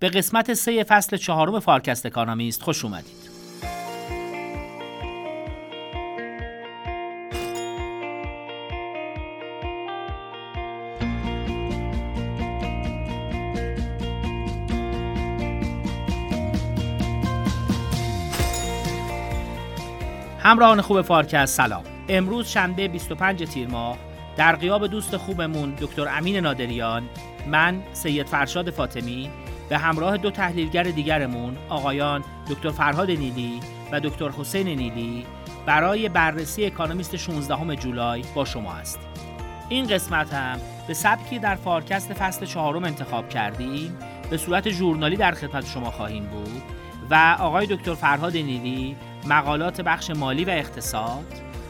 به قسمت سه فصل چهارم فارکست Economist خوش اومدید. همراهان خوب فارکست سلام. امروز شنبه 25 تیر ماه. در غیاب دوست خوبمون دکتر امین نادریان من سید فرشاد فاطمی به همراه دو تحلیلگر دیگرمون آقایان دکتر فرهاد نیلی و دکتر حسین نیلی برای بررسی Economist 16 جولای با شما است. این قسمت هم به سبکی که در فارکست فصل چهارم انتخاب کردیم به صورت ژورنالی در خدمت شما خواهیم بود و آقای دکتر فرهاد نیلی مقالات بخش مالی و اقتصاد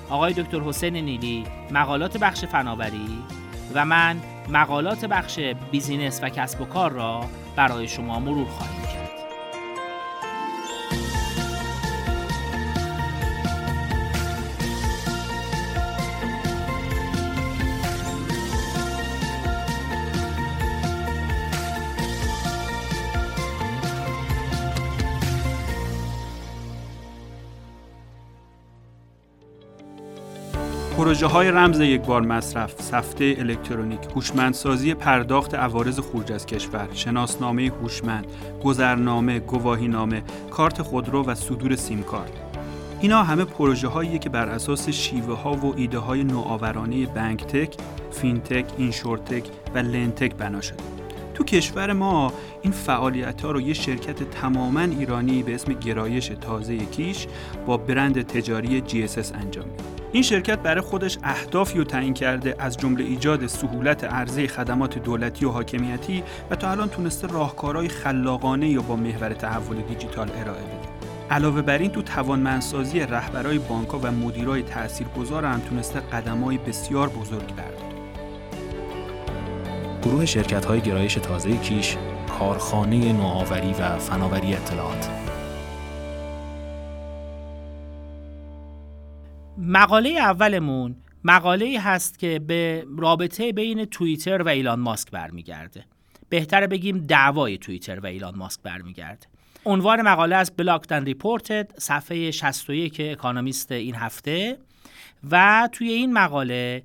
آقای دکتر حسین نیلی مقالات بخش فناوری و من مقالات بخش بیزینس و کسب و کار را برای شما مرور خواهیم کرد. پروژه های رمز یک بار مصرف، سفته الکترونیک، هوشمندسازی پرداخت عوارض خروج از کشور، شناسنامه هوشمند، گذرنامه، گواهینامه، کارت خودرو و صدور سیم کارت. اینا همه پروژه هایی که بر اساس شیوه ها و ایده های نوآورانه BankTech، FinTech، InsurTech و LendTech بنا شده. تو کشور ما این فعالیت ها رو یه شرکت تماما ایرانی به اسم گرایش تازه کیش با برند تجاری GSS انجام میده. این شرکت برای خودش اهدافی رو تعیین کرده از جمله ایجاد سهولت عرضه خدمات دولتی و حاکمیتی و تا الان تونسته راهکارهای خلاقانه یا با محور تحول دیجیتال ارائه بده. علاوه بر این تو توانمندسازی رهبرای بانکها و مدیرای تاثیرگذار هم تونسته قدمای بسیار بزرگی برداره. گروه شرکت های گرایش تازه کیش کارخانه نوآوری و فناوری اطلاعات مقاله اولمون مقاله هست که به رابطه بین توییتر و ایلان ماسک برمیگرده. بهتره بگیم دعوای توییتر و ایلان ماسک برمیگرده. عنوان مقاله از Blocked and Reported صفحه 61 Economist این هفته. و توی این مقاله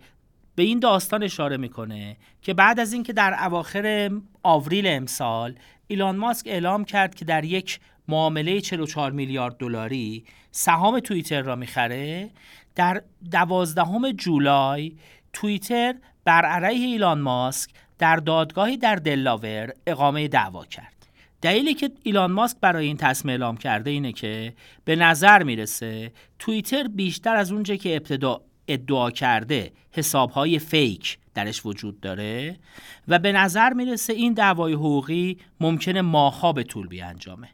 به این داستان اشاره می‌کنه که بعد از اینکه در اواخر آوریل امسال ایلان ماسک اعلام کرد که در یک معامله 44 میلیارد دلاری سهام توییتر را می‌خره در دوازدهم جولای توییتر بر علیه ایلان ماسک در دادگاهی در دلاور اقامه دعوا کرد. دلیلی که ایلان ماسک برای این تصمیم اعلام کرده اینه که به نظر می‌رسه توییتر بیشتر از اونجا که ابتدا ادعا کرده حسابهای فیک درش وجود داره و به نظر می‌رسه این دعوای حقوقی ممکنه ماها به طول بیانجامه.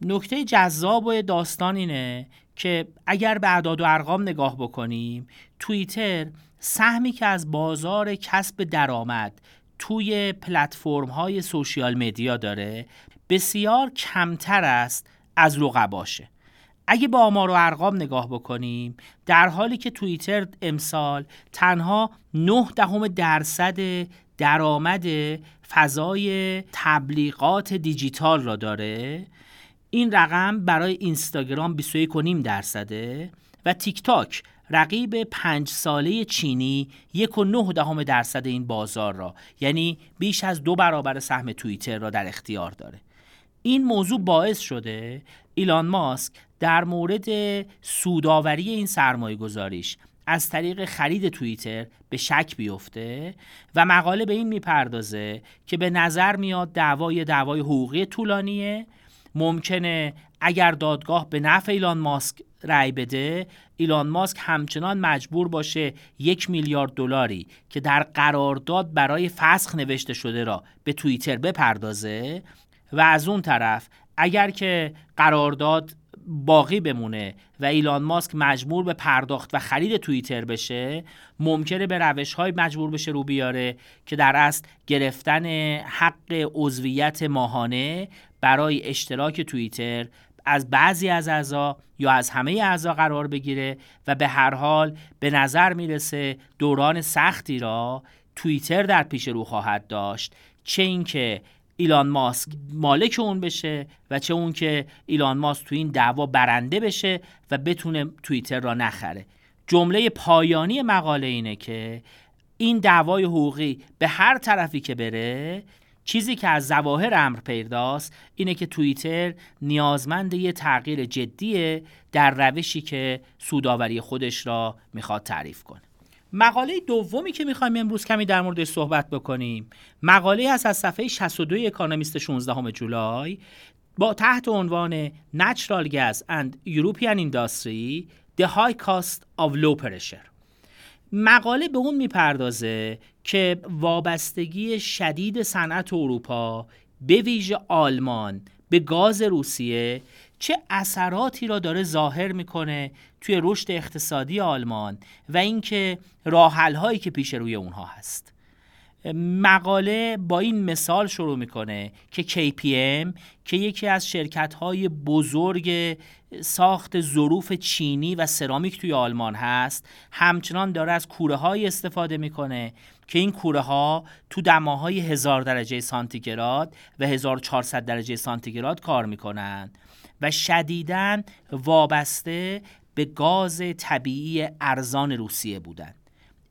نکته جذاب و داستان اینه که اگر به اعداد و ارقام نگاه بکنیم توییتر سهمی که از بازار کسب درآمد توی پلتفرم های سوشیال مدیا داره بسیار کمتر است از رقباشه. اگه با آمار و ارقام نگاه بکنیم در حالی که توییتر امسال تنها 9 دهم درصد درآمد فضای تبلیغات دیجیتال را داره این رقم برای اینستاگرام 21.5 درصده و تیک تاک رقیب پنج ساله چینی یک و نه دهم درصد این بازار را یعنی بیش از دو برابر سهم توییتر را در اختیار داره. این موضوع باعث شده ایلان ماسک در مورد سوداوری این سرمایه گذاریش از طریق خرید توییتر به شک بیفته و مقاله به این می‌پردازه که به نظر میاد دعوای دعوای حقوقی طولانیه ممکنه اگر دادگاه به نفع ایلان ماسک رأی بده ایلان ماسک همچنان مجبور باشه یک میلیارد دلاری که در قرارداد برای فسخ نوشته شده را به توییتر بپردازه و از اون طرف اگر که قرارداد باقی بمونه و ایلان ماسک مجبور به پرداخت و خرید توییتر بشه ممکنه به روش های مجبور بشه رو بیاره که در اصل گرفتن حق عضویت ماهانه برای اشتراک توییتر از بعضی از اعضا یا از همه اعضا قرار بگیره و به هر حال به نظر می‌رسه دوران سختی را توییتر در پیش رو خواهد داشت چه اینکه ایلان ماسک مالک اون بشه و چه اون که ایلان ماسک تو این دعوا برنده بشه و بتونه توییتر را نخره. جمله پایانی مقاله اینه که این دعوای حقوقی به هر طرفی که بره چیزی که از ظواهر امر پیداست اینه که توییتر نیازمند یه تغییر جدیه در روشی که سوداوری خودش را می‌خواد تعریف کنه. مقاله دومی که می‌خوایم امروز کمی در موردش صحبت بکنیم مقاله هست از صفحه 62 اکانومیست 16 جولای با تحت عنوان Natural Gas and European Industry The High Cost of Low Pressure. مقاله به اون می‌پردازه که وابستگی شدید صنعت اروپا به ویژه آلمان به گاز روسیه چه اثراتی را داره ظاهر می‌کنه توی رشد اقتصادی آلمان و اینکه راحل هایی که پیش روی اونها هست. مقاله با این مثال شروع می‌کنه که KPM که یکی از شرکت های بزرگ ساخت ظروف چینی و سرامیک توی آلمان هست همچنان داره از کوره های استفاده می‌کنه که این کوره ها تو دماهای 1000 درجه سانتیگراد و 1400 درجه سانتیگراد کار می‌کنن و شدیداً وابسته به گاز طبیعی ارزان روسیه بودند.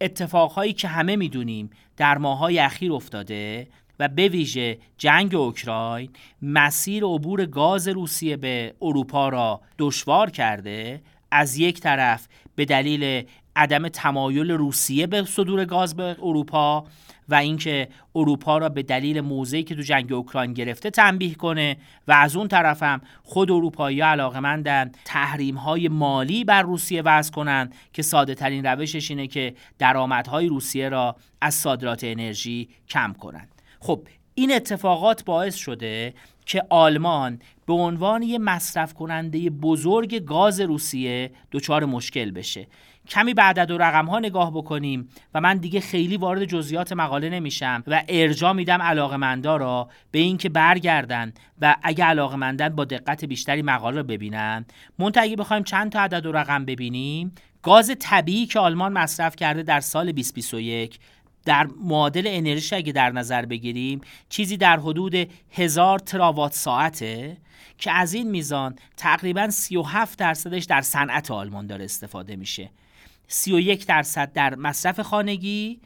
اتفاقهایی که همه می‌دونیم در ماهای اخیر افتاده و به ویژه جنگ اوکراین مسیر عبور گاز روسیه به اروپا را دشوار کرده از یک طرف به دلیل عدم تمایل روسیه به صدور گاز به اروپا و اینکه اروپا را به دلیل موضعی که تو جنگ اوکراین گرفته تنبیه کنه و از اون طرف هم خود اروپایی علاقمندن تحریم های مالی بر روسیه وضع کنند که ساده ترین روشش اینه که درآمدهای روسیه را از صادرات انرژی کم کنند. خب این اتفاقات باعث شده که آلمان به عنوان یه مصرف کننده بزرگ گاز روسیه دچار مشکل بشه. کمی به عدد و رقم ها نگاه بکنیم و من دیگه خیلی وارد جزئیات مقاله نمیشم و ارجا میدم علاقمندا را به اینکه برگردن و اگه علاقمندن با دقت بیشتری مقاله رو ببینن. منتها اگه بخوایم چند تا عدد و رقم ببینیم گاز طبیعی که آلمان مصرف کرده در سال 2021 در معادل انرژی اگه در نظر بگیریم چیزی در حدود هزار تراوات ساعته که از این میزان تقریبا 37 درصدش در صنعت آلمان داره استفاده میشه. 31 درصد در مصرف خانگی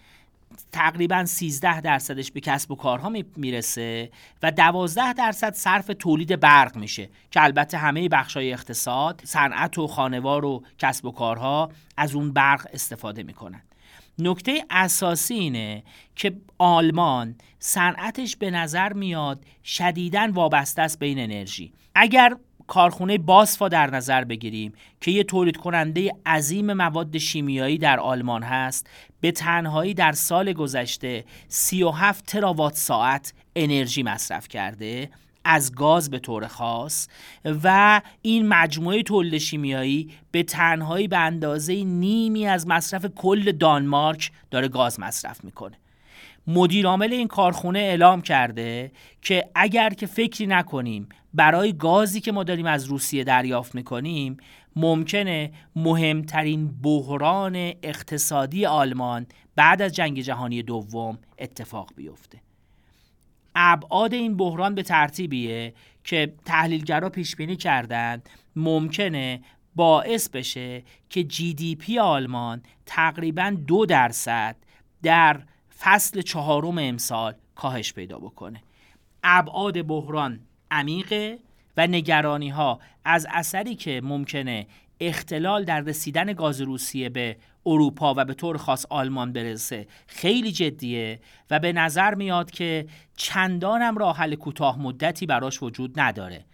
تقریبا 13 درصدش به کسب و کارها می‌رسه و 12 درصد صرف تولید برق میشه که البته همه بخشای اقتصاد صنعت و خانوار و کسب و کارها از اون برق استفاده می‌کنن. نکته اساسی اینه که آلمان صنعتش به نظر میاد شدیداً وابسته است به این انرژی. اگر کارخونه باسفا در نظر بگیریم که یه تولید کننده عظیم مواد شیمیایی در آلمان هست به تنهایی در سال گذشته 37 تراوات ساعت انرژی مصرف کرده از گاز به طور خاص و این مجموعه تولید شیمیایی به تنهایی به اندازه نیمی از مصرف کل دانمارک داره گاز مصرف می‌کنه. مدیر عامل این کارخونه اعلام کرده که اگر که فکری نکنیم برای گازی که ما داریم از روسیه دریافت می‌کنیم ممکنه مهمترین بحران اقتصادی آلمان بعد از جنگ جهانی دوم اتفاق بیفته. ابعاد این بحران به ترتیبیه که تحلیلگرا پیش بینی کردند ممکنه باعث بشه که جی دی پی آلمان تقریبا دو درصد در فصل چهارم امسال کاهش پیدا بکنه. ابعاد بحران عمیقه و نگرانی ها از اثری که ممکنه اختلال در رسیدن گاز روسیه به اروپا و به طور خاص آلمان برسه خیلی جدیه و به نظر میاد که چندانم راه حل کوتاه مدتی براش وجود نداره.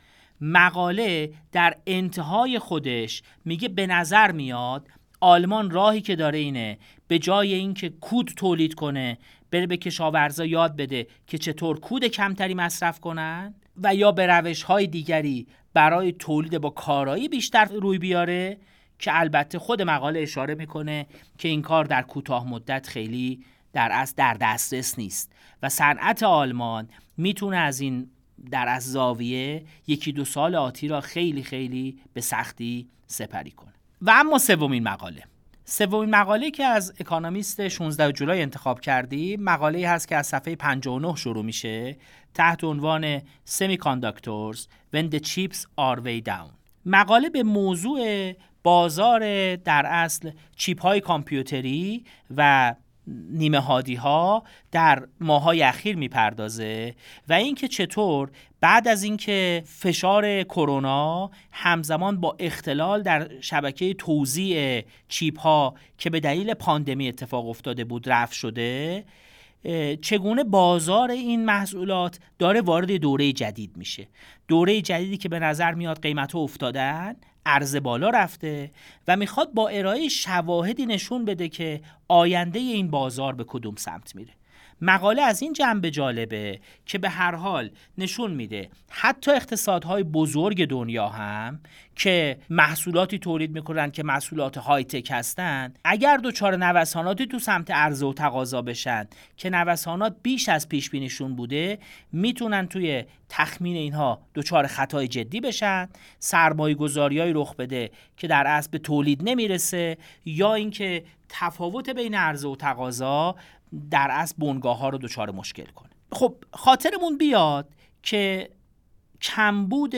مقاله در انتهای خودش میگه به نظر میاد آلمان راهی که داره اینه به جای اینکه کود تولید کنه بره به کشاورزا یاد بده که چطور کود کمتری مصرف کنن و یا به روش های دیگری برای تولید با کارایی بیشتر روی بیاره که البته خود مقاله اشاره می‌کنه که این کار در کوتاه مدت خیلی در از در دسترس نیست و صنعت آلمان می‌تونه از این در از زاویه یکی دو سال آتی را خیلی خیلی به سختی سپری کنه. و اما سومین مقاله. سومین مقاله که از اکانومیست 16 جولای انتخاب کردی مقاله هست که از صفحه 59 شروع میشه تحت عنوان Semiconductors When the Chips Are Way Down. مقاله به موضوع بازار در اصل چیپ های کامپیوتری و نیمه هادی ها در ماهای اخیر می‌پردازه و اینکه چطور بعد از اینکه فشار کرونا همزمان با اختلال در شبکه توزیع چیپ ها که به دلیل پاندمی اتفاق افتاده بود رفت شده چگونه بازار این محصولات داره وارد دوره جدید میشه؟ دوره جدیدی که به نظر میاد قیمت ها افتادن عرض بالا رفته و می‌خواد با ارائه شواهدی نشون بده که آینده این بازار به کدوم سمت میره. مقاله از این جنبه جالبه که به هر حال نشون میده حتی اقتصادهای بزرگ دنیا هم که محصولاتی تولید می‌کنن که محصولات های تک هستند اگر دچار نوساناتی تو سمت عرضه و تقاضا بشن که نوسانات بیش از پیش بینیشون بوده می‌تونن توی تخمین اینها دچار خطای جدی بشن سرمایه گذاریایی رخ بده که در اصل به تولید نمی‌رسه یا اینکه تفاوت بین عرضه و تقاضا در اصل بنگاه ها رو دچار مشکل کنه. خب خاطرمون بیاد که کمبود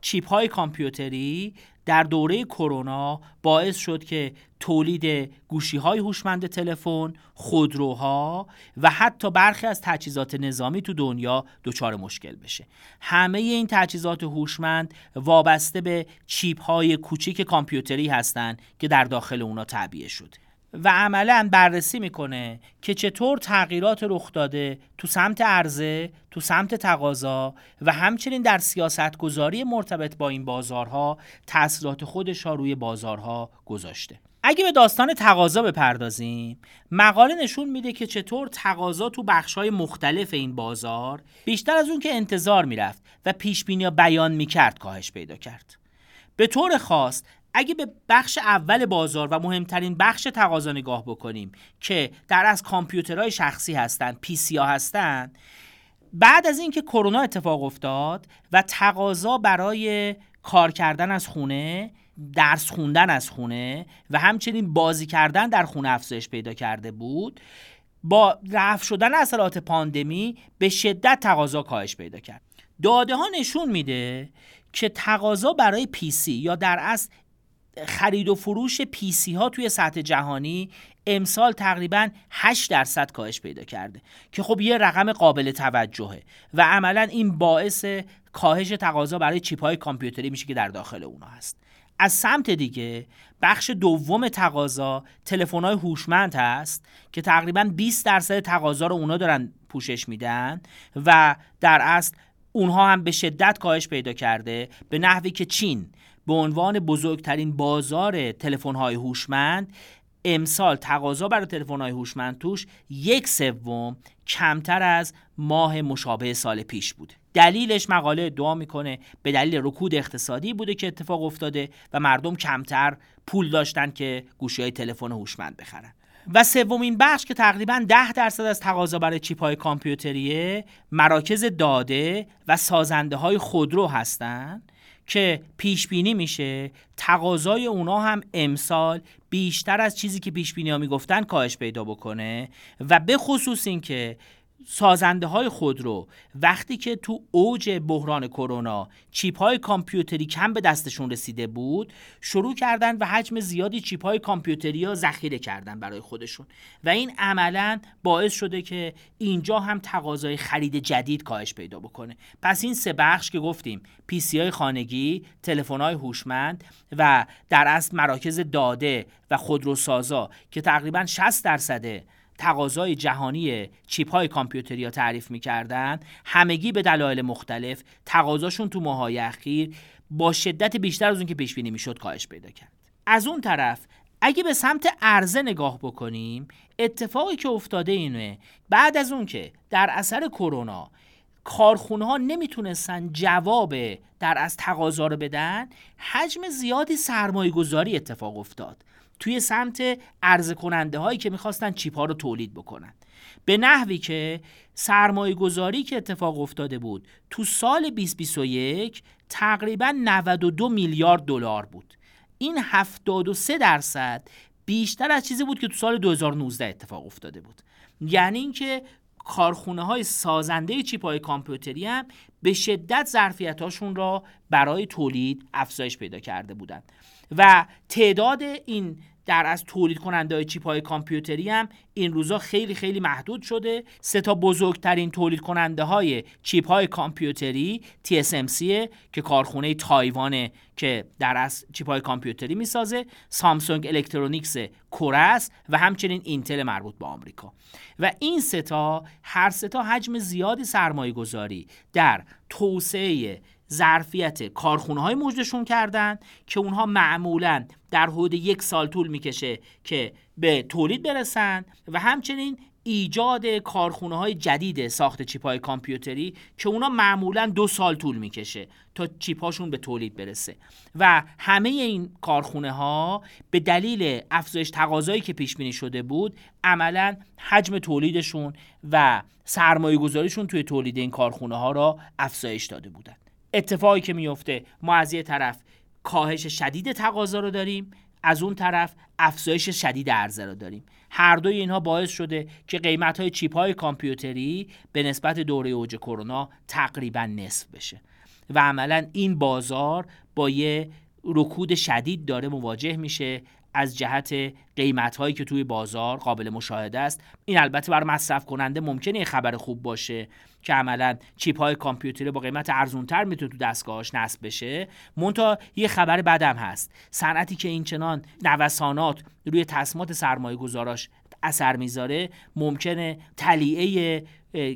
چیپ های کامپیوتری در دوره کرونا باعث شد که تولید گوشی های هوشمند تلفن، خودروها و حتی برخی از تجهیزات نظامی تو دنیا دچار مشکل بشه. همه این تجهیزات هوشمند وابسته به چیپ های کوچیک کامپیوتری هستند که در داخل اونا تعبیه شد. و عملا بررسی می‌کنه که چطور تغییرات رخ داده تو سمت عرضه، تو سمت تقاضا و همچنین در سیاست گذاری مرتبط با این بازارها تاثیرات خودش ها روی بازارها گذاشته. اگه به داستان تقاضا بپردازیم مقاله نشون میده که چطور تقاضا تو بخشهای مختلف این بازار بیشتر از اون که انتظار می‌رفت و پیش بینی بیان می‌کرد کاهش پیدا کرد به طور خاص اگه به بخش اول بازار و مهمترین بخش تقاضا نگاه بکنیم که در از کامپیوترهای شخصی هستند پی سی ها هستند بعد از اینکه کرونا اتفاق افتاد و تقاضا برای کار کردن از خونه درس خوندن از خونه و همچنین بازی کردن در خونه افزایش پیدا کرده بود با رفع شدن اثرات پاندمی به شدت تقاضا کاهش پیدا کرد. داده ها نشون میده که تقاضا برای PC یا در اصل خرید و فروش PC ها توی سطح جهانی امسال تقریبا 8 درصد کاهش پیدا کرده که خب یه رقم قابل توجهه و عملا این باعث کاهش تقاضا برای چیپ های کامپیوتری میشه که در داخل اونا هست. از سمت دیگه بخش دوم تقاضا تلفن های هوشمند هست که تقریبا 20 درصد تقاضا رو اونا دارن پوشش میدن و در اصل اونها هم به شدت کاهش پیدا کرده به نحوی که چین به عنوان بزرگترین بازار تلفن‌های هوشمند امسال تقاضا برای تلفن‌های هوشمند توش یک سوم کمتر از ماه مشابه سال پیش بود. دلیلش مقاله دعا می‌کنه به دلیل رکود اقتصادی بوده که اتفاق افتاده و مردم کمتر پول داشتن که گوشی های تلفن هوشمند بخرن. و سومین بخش که تقریبا ده درصد از تقاضا برای چیپ های کامپیوتریه مراکز داده و سازنده های خودرو هستند که پیش بینی میشه تقاضای اونا هم امسال بیشتر از چیزی که پیش بینی ها می‌گفتن کاهش پیدا بکنه و به خصوص اینکه سازنده های خودرو وقتی که تو اوج بحران کرونا چیپ های کامپیوتری کم به دستشون رسیده بود شروع کردن و حجم زیادی چیپ های کامپیوتری ها ذخیره کردن برای خودشون. و این عملا باعث شده که اینجا هم تقاضای خرید جدید کاهش پیدا بکنه. پس این سه بخش که گفتیم پی سی های خانگی تلفن های هوشمند و در اصل مراکز داده و خودروسازا که تقریبا 60 درصد تقاضای جهانی چیپ های کامپیوتری ها تعریف می‌کردن. همگی به دلایل مختلف تقاضاشون تو ماهای اخیر با شدت بیشتر از اون که پیش بینی می‌شد کاهش پیدا کرد. از اون طرف اگه به سمت عرضه نگاه بکنیم اتفاقی که افتاده اینه بعد از اون که در اثر کرونا کارخونه ها نمی‌تونستن جواب در از تقاضا رو بدن حجم زیادی سرمایه گذاری اتفاق افتاد. توی سمت عرضه کننده هایی که می‌خواستن چیپ ها رو تولید بکنن. به نحوی که سرمایه گذاری که اتفاق افتاده بود تو سال 2021 تقریبا 92 میلیارد دلار بود. این 73 درصد بیشتر از چیزی بود که تو سال 2019 اتفاق افتاده بود. یعنی اینکه کارخونه های سازنده چیپ های کامپیوتری هم به شدت ظرفیت هاشون را برای تولید افزایش پیدا کرده بودند. و تعداد این در از تولید کننده های chip های کامپیوتری هم این روزا خیلی خیلی محدود شده. سه تا بزرگترین تولید کننده های chip های کامپیوتری TSMC که کارخونه تایوانه که در از chip های کامپیوتری می‌سازه Samsung Electronics کره و همچنین Intel مربوط به آمریکا. و این ستا هر ستا حجم زیادی سرمایه گذاری در توسعه ظرفیت کارخونه های موجودشون کردن که اونها معمولا در حدود یک سال طول می‌کشه که به تولید برسن و همچنین ایجاد کارخونه های جدید ساخت چیپ های کامپیوتری که اونا معمولا دو سال طول می‌کشه تا چیپ هاشون به تولید برسه. و همه این کارخونه ها به دلیل افزایش تقاضایی که پیش بینی شده بود عملا حجم تولیدشون و سرمایه گذاریشون توی تولید این کارخونه ها را افزایش داده بودن. اتفاقی که میفته ما از یه طرف کاهش شدید تقاضا رو داریم از اون طرف افزایش شدید عرضه رو داریم. هر دوی اینها باعث شده که قیمت های چیپ های کامپیوتری به نسبت دوره اوج کرونا تقریبا نصف بشه. و عملا این بازار با یه رکود شدید داره مواجه میشه. از جهت قیمت هایی که توی بازار قابل مشاهده است. این البته بر مصرف کننده ممکنه خبر خوب باشه که عملا چیپ های کامپیوتری با قیمت ارزونتر می‌تونه تو دستگاهاش نصب بشه. مونتا یه خبر بدم هست. صنعتی که این چنان نوسانات روی تصمیمات سرمایه گذاراش اثر می‌ذاره ممکنه تلیعه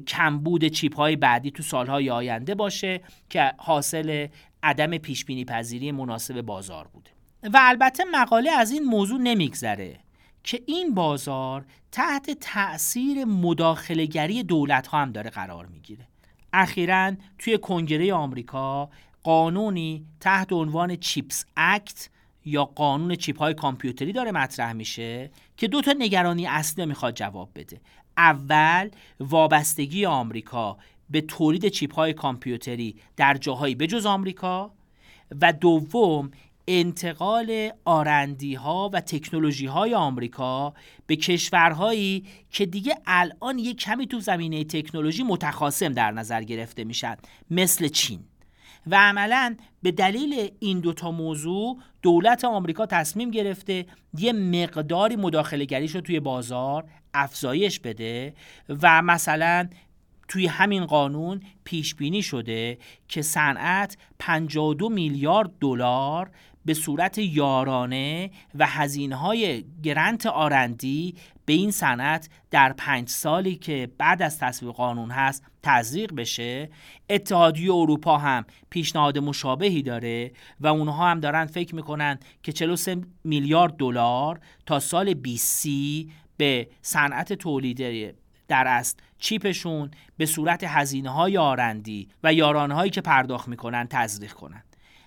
کمبود چیپ های بعدی تو سالهای آینده باشه که حاصل عدم پیش بینی پذیری مناسب بازار بوده. و البته مقاله از این موضوع نمیگذره که این بازار تحت تأثیر مداخلگری دولت ها هم داره قرار می‌گیره. اخیرا توی کنگره آمریکا قانونی تحت عنوان چیپس اکت یا قانون چیپ های کامپیوتری داره مطرح میشه که دو تا نگرانی اصلی می‌خواد جواب بده. اول وابستگی آمریکا به تولید چیپ های کامپیوتری در جاهایی بجز آمریکا و دوم انتقال آرندی ها و تکنولوژی های آمریکا به کشورهایی که دیگه الان یک کمی تو زمینه تکنولوژی متخاصم در نظر گرفته میشن مثل چین. و عملا به دلیل این دوتا موضوع دولت آمریکا تصمیم گرفته یه مقداری مداخله گریش رو توی بازار افزایش بده و مثلا توی همین قانون پیش بینی شده که صنعت 52 میلیارد دلار به صورت یارانه و هزینه های گرنت آرندی به این صنعت در پنج سالی که بعد از تصویب قانون هست تزریق بشه. اتحادیه اروپا هم پیشنهاد مشابهی داره و اونها هم دارن فکر می‌کنن که 43 میلیارد دلار تا سال 20 به صنعت تولید در است چیپشون به صورت هزینه های آرندی و یارانه هایی که پرداخت می‌کنن تزریق کنن.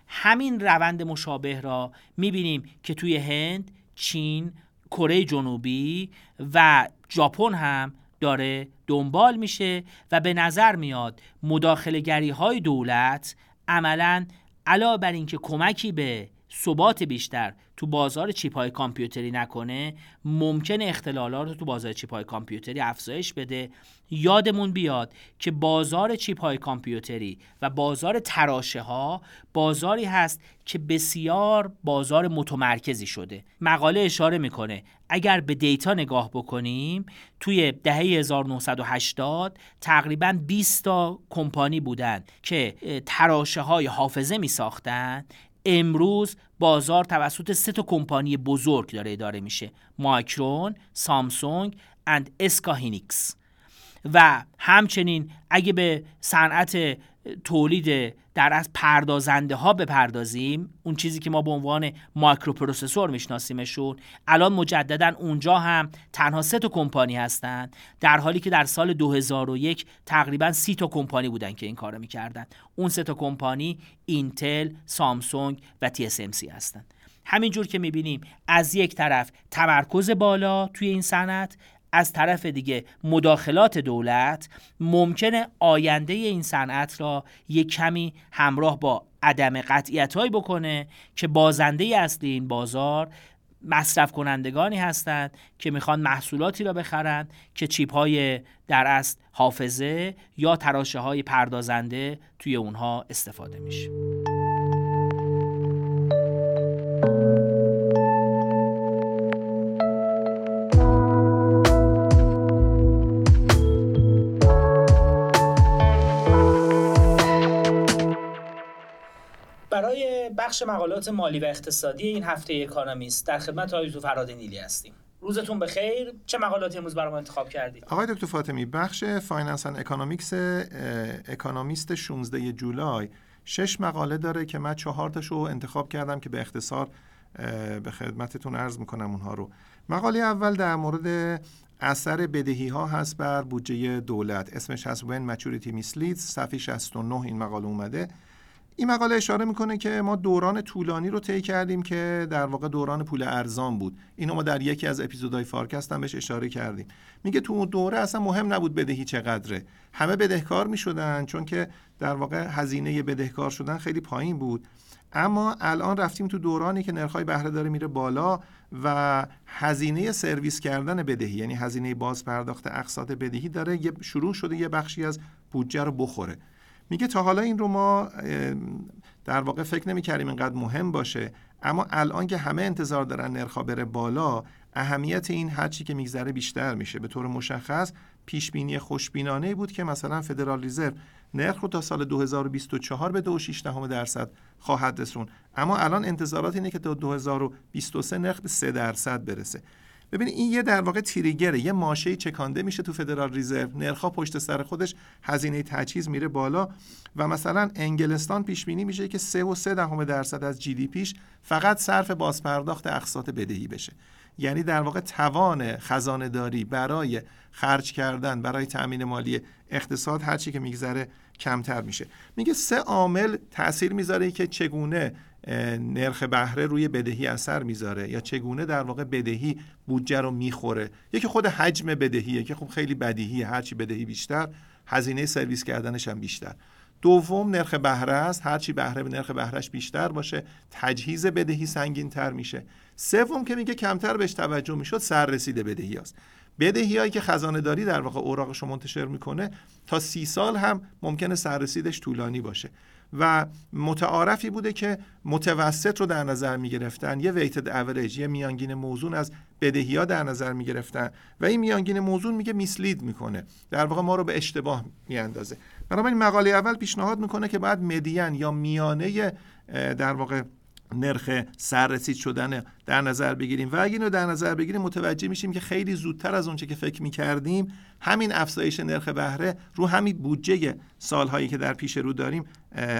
همین روند مشابه را می‌بینیم که توی هند، چین، کره جنوبی و ژاپن هم داره دنبال میشه و به نظر میاد مداخله های دولت عملا علاوه بر اینکه کمکی به ثبات بیشتر تو بازار چیپ های کامپیوتری نکنه ممکن اختلالات رو تو بازار چیپ های کامپیوتری افزایش بده یادمون بیاد که بازار چیپ های کامپیوتری و بازار تراشه ها بازاری هست که بسیار بازار متمرکزی شده. مقاله اشاره می‌کنه اگر به دیتا نگاه بکنیم توی دهه 1980 تقریبا 20 تا کمپانی بودن که تراشه های حافظه می ساختن امروز بازار توسط سه تا کمپانی بزرگ داره اداره میشه. Micron، Samsung and SK Hynix. و همچنین اگه به صنعت تولید در از پردازنده ها بپردازیم اون چیزی که ما به عنوان microprocessor میشناسیمشون الان مجددا اونجا هم تنها سه تا کمپانی هستند در حالی که در سال 2001 تقریبا سی تا کمپانی بودن که این کارو می‌کردن. اون سه تا کمپانی اینتل، سامسونگ و TSMC هستند همینجور که می‌بینیم از یک طرف تمرکز بالا توی این صنعت از طرف دیگه مداخلات دولت ممکنه آینده این صنعت را یک کمی همراه با عدم قطعیت بکنه که بازنده اصلی این بازار مصرف کنندگانی هستند که می‌خوان محصولاتی را بخرند که چیپ های در اصل حافظه یا تراشه های پردازنده توی اونها استفاده میشه. بخش مقالات مالی و اقتصادی این هفته اکانومیست در خدمت آقای فراد نیلی هستیم. روزتون بخیر. چه مقالاتی امروز برام انتخاب کردید؟ آقای دکتر فاطمی بخش Finance and Economics Economist 16 جولای. شش مقاله داره که من چهار تاشو انتخاب کردم که به اختصار به خدمتتون عرض می‌کنم اونها رو. مقاله اول در مورد اثر بدهی ها هست بر بودجه دولت. اسمش هست When Maturity Misleads. صفحه 69 این مقاله اومده. این مقاله اشاره می‌کنه که ما دوران طولانی رو طی کردیم که در واقع دوران پول ارزان بود. اینو ما در یکی از اپیزودهای فارکست هم بهش اشاره کردیم. میگه تو اون دوره اصلا مهم نبود بدهی چقدره. همه بدهکار می‌شدن چون که در واقع هزینه بدهکار شدن خیلی پایین بود. اما الان رفتیم تو دورانی که نرخ‌های بهره داره میره بالا و هزینه سرویس کردن بدهی یعنی هزینه باز پرداخت اقساط بدهی داره یه شروع شده یه بخشی از بودجه رو بخوره. میگه تا حالا این رو ما در واقع فکر نمی کردیم اینقدر مهم باشه. اما الان که همه انتظار دارن نرخا بره بالا اهمیت این هرچی که میگذره بیشتر میشه. به طور مشخص پیش بینی خوشبینانه بود که مثلا فدرال ریزرو نرخ رو تا سال 2024 به 2.6 درصد خواهد رسون اما الان انتظارات اینه که تا 2023 نرخ به 3 درصد برسه. ببینید این یه در واقع تریگره یه ماشه چکانده میشه تو فدرال ریزرو نرخا پشت سر خودش هزینه تجهیز میره بالا و مثلا انگلستان پیش بینی میشه که 3 و 3 دهم درصد از جی دی پیش فقط صرف بازپرداخت اقساط بدهی بشه. یعنی در واقع توان خزانه داری برای خرج کردن برای تأمین مالی اقتصاد هرچی که میگذره کمتر میشه. میگه سه عامل تاثیر می‌ذاره که چگونه نرخ بهره روی بدهی اثر می‌ذاره یا چگونه در واقع بدهی بودجه رو می‌خوره؟ یکی خود حجم بدهیه که خب خیلی بدیهیه هرچی بدهی بیشتر هزینه سرویس کردنش هم بیشتر. دوم نرخ بهره است هرچی بهره به نرخ بهرهش بیشتر باشه تجهیز بدهی سنگین تر میشه. سوم که میگه کمتر بهش توجه می‌شد سررسید بدهی است. بدهی هایی که خزانه داری در واقع اوراقش منتشر می‌کنه تا سی سال هم ممکنه سررسیدش طولانی باشه. و متعارفی بوده که متوسط رو در نظر می گرفتن. یه ویتد اوریج یه میانگین موزون از بدهی ها در نظر می گرفتن. و این میانگین موزون میگه میسلید می‌کنه در واقع ما رو به اشتباه میاندازه بنابراین مقاله اول پیشنهاد می‌کنه که بعد مدین یا میانه در واقع نرخ سررسید شدن در نظر بگیریم. و اگه اینو در نظر بگیریم متوجه میشیم که خیلی زودتر از اونچه که فکر می‌کردیم همین افزایش نرخ بهره رو همین بودجه سالهایی که در پیش رو داریم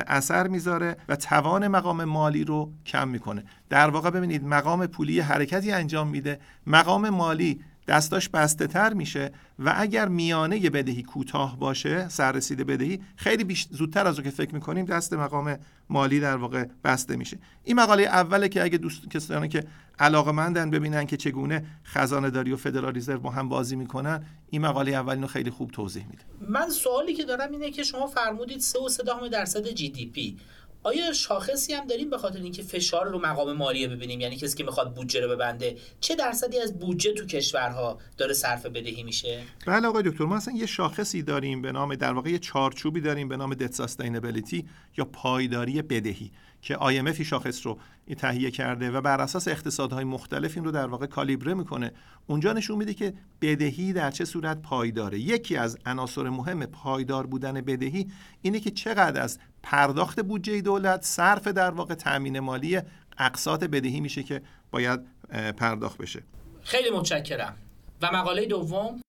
اثر می‌ذاره و توان مقام مالی رو کم می‌کنه. در واقع ببینید مقام پولی حرکتی انجام میده. مقام مالی دستاش بسته تر میشه و اگر میانه بدهی کوتاه باشه سررسید بدهی خیلی بیش زودتر از اون که فکر می‌کنیم دست مقام مالی در واقع بسته میشه. این مقاله اوله که اگه دوست کسانی که علاقمندن ببینن که چگونه خزانه داری و فدرال ریزرو با هم بازی می‌کنن این مقاله اول اینو خیلی خوب توضیح میده. من سوالی که دارم اینه که شما فرمودید 3 و درصد جی دی پی. آیا شاخصی هم داریم به خاطر اینکه فشار رو مقام مالیه ببینیم؟ یعنی کسی که می‌خواد بودجه رو ببنده چه درصدی از بودجه تو کشورها داره صرف بدهی میشه؟ بله آقای دکتر ما اصلا یه شاخصی داریم به نام در واقع یه چارچوبی داریم به نام دت یا پایداری بدهی. که IMF شاخص رو تهیه کرده و بر اساس اقتصادهای مختلف این رو در واقع کالیبره می‌کنه. اونجا نشون میده که بدهی در چه صورت پایداره یکی از عناصر مهم پایدار بودن بدهی اینه که چقدر از پرداخت بودجه دولت صرف در واقع تامین مالی اقساط بدهی میشه که باید پرداخت بشه. خیلی متشکرم. و مقاله دوم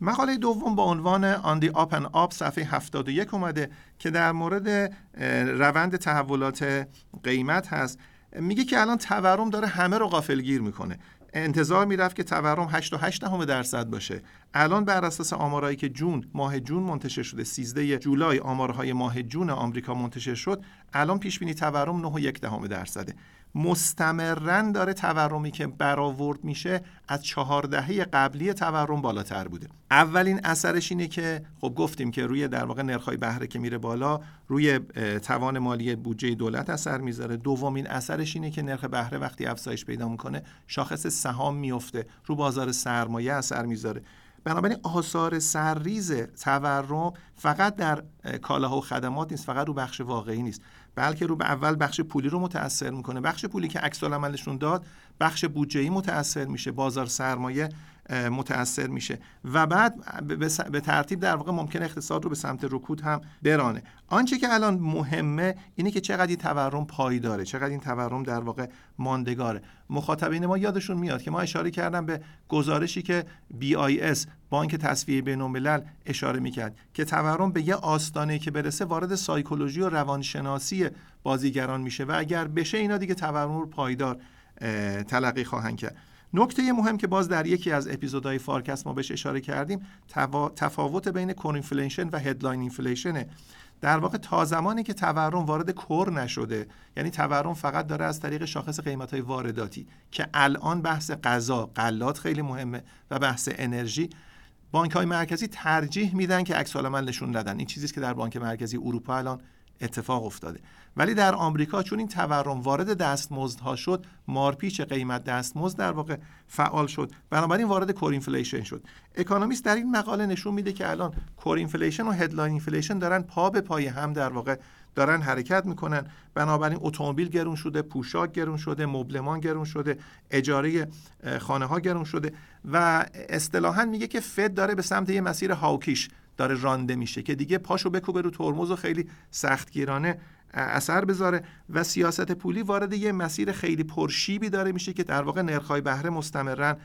مقاله دوم با عنوان آن دی آپ ان آپ صفحه 71 اومده که در مورد روند تحولات قیمت هست. میگه که الان تورم داره همه رو غافلگیر می‌کنه. انتظار می‌رفت که تورم 8 همه درصد باشه. الان بر اساس آمارهایی که جون ماه جون منتشر شده 13 جولای آمارهای ماه جون آمریکا منتشر شد الان پیش بینی تورم 9 و یک دهم درصده. مستمرا داره تورمی که برآورد میشه از چهار دهه قبلی تورم بالاتر بوده. اولین اثرش اینه که خب گفتیم که روی در واقع نرخ‌های بهره که میره بالا روی توان مالی بودجه دولت اثر می‌ذاره. دومین اثرش اینه که نرخ بهره وقتی افزایش پیدا می‌کنه شاخص سهام میفته رو بازار سرمایه اثر می‌ذاره. بنابراین آثار سرریز تورم فقط در کالاها و خدمات نیست فقط رو بخش واقعی نیست. بلکه رو به اول بخش پولی رو متاثر می‌کنه. بخش پولی که عکس عملشون داد بخش بودجه متاثر میشه. بازار سرمایه متاثر میشه. و بعد به ترتیب در واقع ممکن اقتصاد رو به سمت رکود هم برانه. آنچه که الان مهمه اینه که چقدر این تورم پایداره چقدر این تورم در واقع ماندگاره. مخاطبین ما یادشون میاد که ما اشاره کردم به گزارشی که BIS بانک تسویه بین الملل اشاره می‌کرد که تورم به یه آستانه که برسه وارد سایکولوژی و روانشناسی بازیگران میشه و اگر بشه اینا دیگه تورم رو پایدار تلقی خواهند کرد. نکته مهم که باز در یکی از اپیزودهای فارکست ما بهش اشاره کردیم تفاوت بین core inflation و headline inflation ه در واقع تا زمانی که تورم وارد core نشده یعنی تورم فقط داره از طریق شاخص قیمت های وارداتی که الان بحث غذا غلات خیلی مهمه و بحث انرژی بانک های مرکزی ترجیح میدن که عکس‌العمل نشون ندن. این چیزی که در بانک مرکزی اروپا الان اتفاق افتاده. ولی در آمریکا چون این تورم وارد دستمزدها شد مارپیچ قیمت دستمزد در واقع فعال شد. بنابراین وارد core inflation شد. Economist در این مقاله نشون میده که الان core inflation و headline inflation دارن پا به پای هم در واقع دارن حرکت می‌کنن. بنابراین اتومبیل گرون شده پوشاک گرون شده مبلمان گرون شده اجاره خانه ها گرون شده و اصطلاحا میگه که فد داره به سمت یه مسیر هاوکیش داره رانده میشه که دیگه پاشو بکوبه رو ترمز و خیلی سختگیرانه اثر بذاره و سیاست پولی وارد یه مسیر خیلی پرشیبی داره میشه که در واقع نرخ‌های بهره مستمرا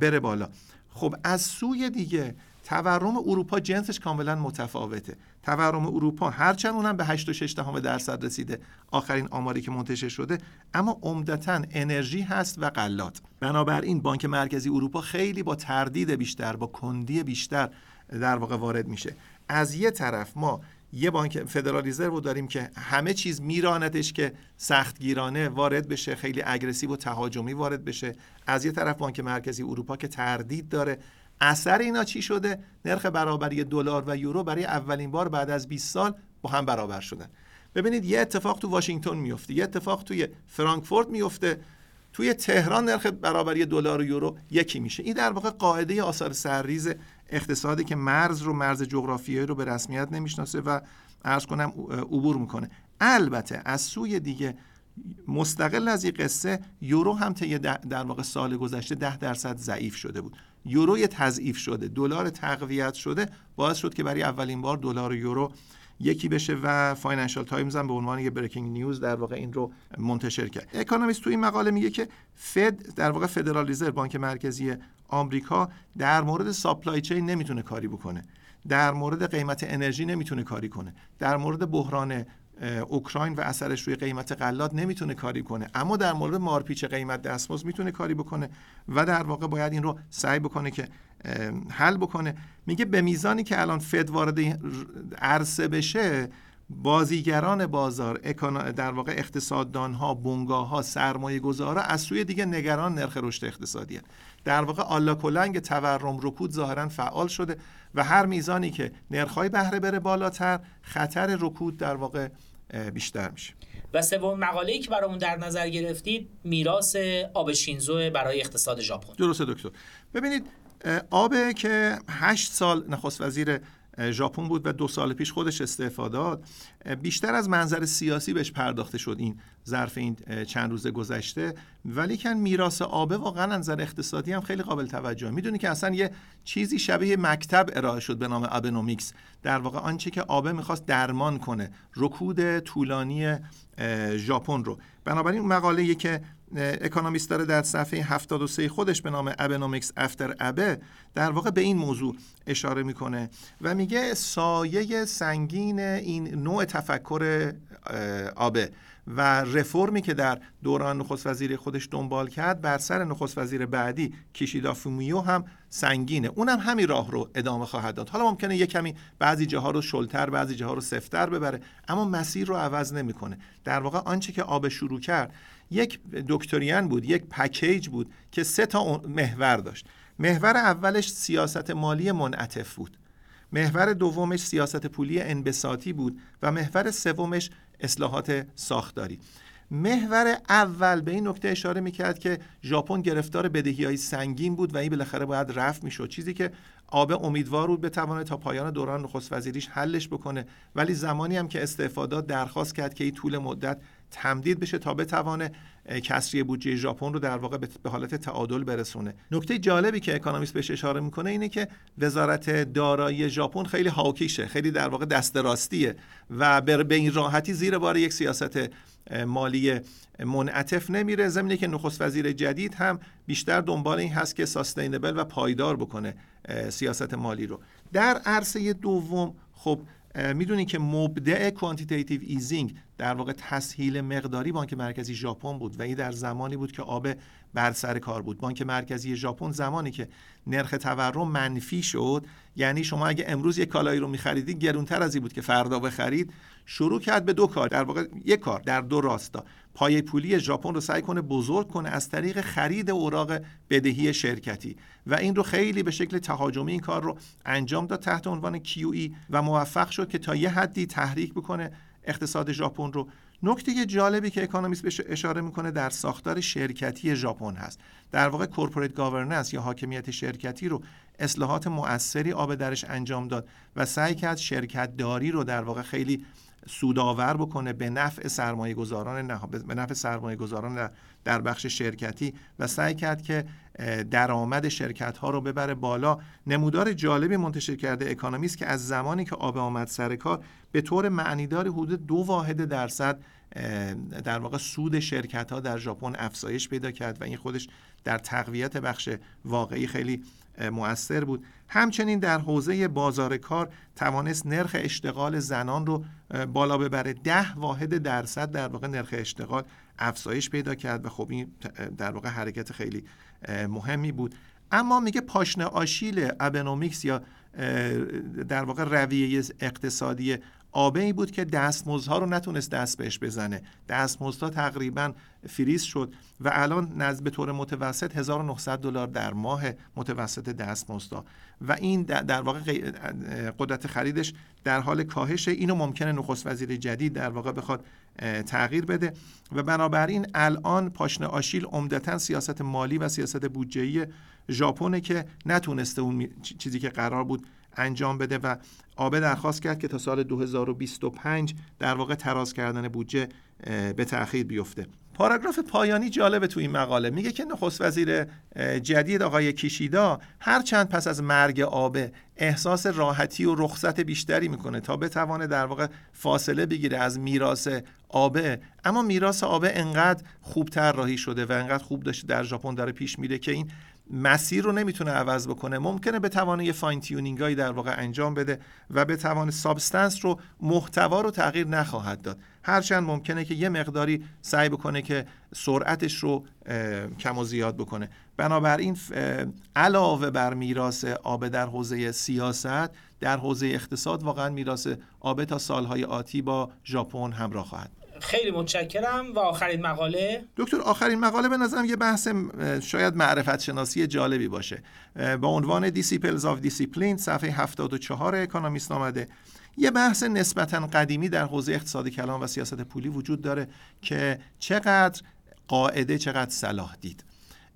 بره بالا. خب از سوی دیگه تورم اروپا جنسش کاملا متفاوته. تورم اروپا هرچند اونم به 8.6 درصد رسیده آخرین آماری که منتشر شده اما عمدتا انرژی هست و غلات. بنابراین بانک مرکزی اروپا خیلی با تردید بیشتر با کندی بیشتر در واقع وارد میشه. از یه طرف ما یه بانک فدرال رزرو داریم که همه چیز میراندش که سختگیرانه وارد بشه خیلی اگریسیو و تهاجمی وارد بشه. از یه طرف بانک مرکزی اروپا که تردید داره. اثر اینا چی شده؟ نرخ برابری دلار و یورو برای اولین بار بعد از 20 سال با هم برابر شدن. ببینید یه اتفاق تو واشنگتن میفته یه اتفاق توی فرانکفورت میفته. توی تهران نرخ برابری دلار و یورو یکی میشه. این در واقع قاعده آثار سرریز اقتصادی که مرز رو مرز جغرافیایی رو به رسمیت نمی‌شناسه و ارز کنم عبور می‌کنه. البته از سوی دیگه مستقل از این قصه یورو هم طی در واقع سال گذشته ده درصد ضعیف شده بود. یورو تضعیف شده. دلار تقویت شده. باعث شد که برای اولین بار دلار یورو یکی بشه و Financial Times هم به عنوان یه breaking news در واقع این رو منتشر کرد. Economist تو این مقاله میگه که Fed در واقع Federal Reserve بانک مرکزی آمریکا در مورد supply chain نمی‌تونه کاری بکنه. در مورد قیمت انرژی نمی‌تونه کاری کنه. در مورد بحران اوکراین و اثرش روی قیمت غلات نمی‌تونه کاری کنه. اما در مورد مارپیچ قیمت دستمزد می‌تونه کاری بکنه و در واقع باید این رو سعی بکنه که حل بکنه. میگه به میزانی که الان فد وارد عرصه بشه بازیگران بازار در واقع اقتصاددان ها بنگاه ها سرمایه گذارا از سوی دیگه نگران نرخ رشد اقتصادی در واقع آلا کلنگ تورم رکود ظاهرا فعال شده و هر میزانی که نرخ‌های بهره بره بالاتر خطر رکود در واقع بیشتر میشه. و سوم مقاله‌ای که برامون در نظر گرفتید میراث آب شینزو برای اقتصاد ژاپن. درسته دکتر. ببینید آبه که هشت سال نخست وزیر ژاپن بود و دو سال پیش خودش استعفا داد. بیشتر از منظر سیاسی بهش پرداخته شد این ظرف این چند روز گذشته. ولی کن میراث آبه واقعا نظر اقتصادی هم خیلی قابل توجه. می‌دونی که اصلا یه چیزی شبیه مکتب ارائه شد به نام Abenomics در واقع آنچه که آبه می‌خواست درمان کنه رکود طولانی ژاپن رو. بنابراین مقاله که اکونومیست داره در صفحه 73 خودش به نام Abenomics after Abe در واقع به این موضوع اشاره می‌کنه و میگه سایه سنگین این نوع تفکر آبه. و رفرمی که در دوران نخست وزیر خودش دنبال کرد بر سر نخست وزیر بعدی کیشیدا فومیو هم سنگینه. اونم همین راه رو ادامه خواهد داد. حالا ممکنه یه کمی بعضی جاها رو شلتر بعضی جاها رو سفتر ببره اما مسیر رو عوض نمی‌کنه. در واقع آنچه که آب شروع کرد یک دکتریان بود یک پکیج بود که سه تا محور داشت. محور اولش سیاست مالی منعطف بود. محور دومش سیاست پولی انبساطی بود و محور سومش اصلاحات ساختاری. محور اول به این نکته اشاره می‌کرد که ژاپن گرفتار بدهی های سنگین بود و این بالاخره باید رفت می‌شد. چیزی که آب امیدوار بود بتوانه تا پایان دوران نخست وزیریش حلش بکنه. ولی زمانی هم که استفاده درخواست کرد که این طول مدت تمدید بشه تا بتوانه کسری بودجه ژاپن رو در واقع به حالت تعادل برسونه. نکته جالبی که اکانومیست بهش اشاره می‌کنه اینه که وزارت دارایی ژاپن خیلی هاوکیشه خیلی در واقع دست راستیه و به این راحتی زیر بار یک سیاست مالی منعطف نمیره. زمینه که نخست وزیر جدید هم بیشتر دنبال این هست که ساستینبل و پایدار بکنه سیاست مالی رو. در عرصه دوم خب می‌دونی که مبدع quantitative easing در واقع تسهیل مقداری بانک مرکزی ژاپن بود و این در زمانی بود که آبه بر سر کار بود. بانک مرکزی ژاپن زمانی که نرخ تورم منفی شد یعنی شما اگه امروز یک کالایی رو میخریدید گرونتر از این بود که فردا بخرید شروع کرد به دو کار در واقع یک کار در دو راستا. پایه پولی ژاپن رو سعی کنه بزرگ کنه از طریق خرید اوراق بدهی شرکتی. و این رو خیلی به شکل تهاجمی این کار رو انجام داد تحت عنوان QE و موفق شد که تا یه حدی تحریک بکنه اقتصاد ژاپن رو. نکته جالبی که اکانومیست بهش اشاره می‌کنه در ساختار شرکتی ژاپن هست. در واقع corporate governance یا حاکمیت شرکتی رو اصلاحات مؤثری آبه درش انجام داد و سعی کرد شرکت داری رو در واقع خیلی سودآور بکنه به نفع سرمایه گذاران نه به نفع سرمایه گذاران در بخش شرکتی و سعی کرد که درآمد شرکت ها رو ببره بالا. نمودار جالبی منتشر کرده اکانومیست که از زمانی که آب آمد سر کار به طور معنیدار حدود دو واحد درصد در واقع سود شرکت ها در ژاپن افزایش پیدا کرد و این خودش در تقویت بخش واقعی خیلی مؤثر بود. همچنین در حوزه بازار کار توانست نرخ اشتغال زنان رو بالا ببره. ده واحد درصد در واقع نرخ اشتغال افزایش پیدا کرد و خب این در واقع حرکت خیلی مهمی بود. اما میگه پاشنه آشیل ابنومیکس یا در واقع رویه اقتصادی آبه ای بود که دستمزدها رو نتونست دست بهش بزنه. دستمزدها تقریبا فریز شد و الان نزد به طور متوسط 1900 دلار در ماه متوسط دستمزدها. و این در واقع قدرت خریدش در حال کاهش. اینو ممکنه نخست وزیر جدید در واقع بخواد تغییر بده. و بنابراین الان پاشنه آشیل عمدتا سیاست مالی و سیاست بودجه‌ای ژاپنه که نتونسته اون چیزی که قرار بود انجام بده و آبه درخواست کرد که تا سال 2025 در واقع تراز کردن بودجه به تأخیر بیفته. پاراگراف پایانی جالبه تو این مقاله. میگه که نخست وزیر جدید آقای کیشیدا هرچند پس از مرگ آبه احساس راحتی و رخصت بیشتری می‌کنه تا بتوانه در واقع فاصله بگیره از میراث آبه. اما میراث آبه انقدر خوب طراحی شده و انقدر خوب داشته در ژاپن داره پیش میره که این مسیر رو نمی‌تونه عوض بکنه. ممکنه بتوانه یه fine tuning هایی در واقع انجام بده و به توان substance رو محتوا رو تغییر نخواهد داد. هرچند ممکنه که یه مقداری سعی بکنه که سرعتش رو کم و زیاد بکنه. بنابراین علاوه بر میراث آبه در حوزه سیاست در حوزه اقتصاد واقعا میراث آبه تا سالهای آتی با ژاپن همراه خواهد خیلی متشکرم. و آخرین مقاله؟ دکتر آخرین مقاله به نظرم یه بحث شاید معرفت شناسی جالبی باشه. با عنوان disciples of discipline صفحه 74 اکانومیست آمده. یه بحث نسبتا قدیمی در حوزه اقتصاد کلان و سیاست پولی وجود داره که چقدر قاعده چقدر صلاح دید.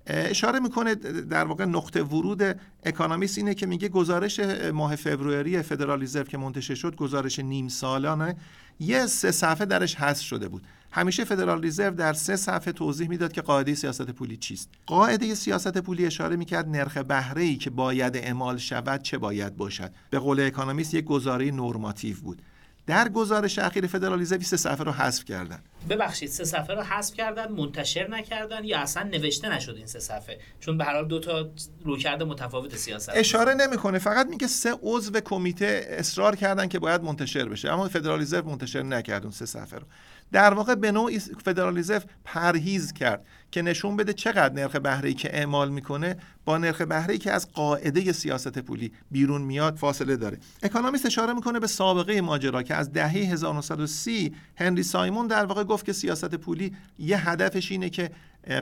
اشاره می‌کنه در واقع نقطه ورود اکانومیست اینه که میگه گزارش ماه فوریه فدرال که منتشر شد گزارش نیم سالانه یه سه صفحه درش حذف شده بود. همیشه فدرال ریزرو در سه صفحه توضیح می‌داد که قاعده سیاست پولی چیست. قاعده سیاست پولی اشاره می‌کرد نرخ بهره ای که باید اعمال شود چه باید باشد. به قول اکانومیست یک گزاره normative بود. در گزارش اخیر فدرالیزه 20 صفحه رو حذف کردن. ببخشید سه صفحه رو حذف کردن منتشر نکردن یا اصلا نوشته نشد این سه صفحه؟ چون به هر حال دو تا رویکرد متفاوت سیاست. اشاره نمی‌کنه. فقط میگه سه عضو کمیته اصرار کردن که باید منتشر بشه. اما فدرالیزه منتشر نکرد اون سه صفحه رو. در واقع به نوعی فدرالیزه پرهیز کرد که نشون بده چقدر نرخ بهره که اعمال می‌کنه با نرخ بهره که از قاعده سیاست پولی بیرون میاد فاصله داره. اکونومیست اشاره می‌کنه به سابقه ماجرا که از دهه 1930 هنری سایمون در واقع گفت که سیاست پولی یه هدفش اینه که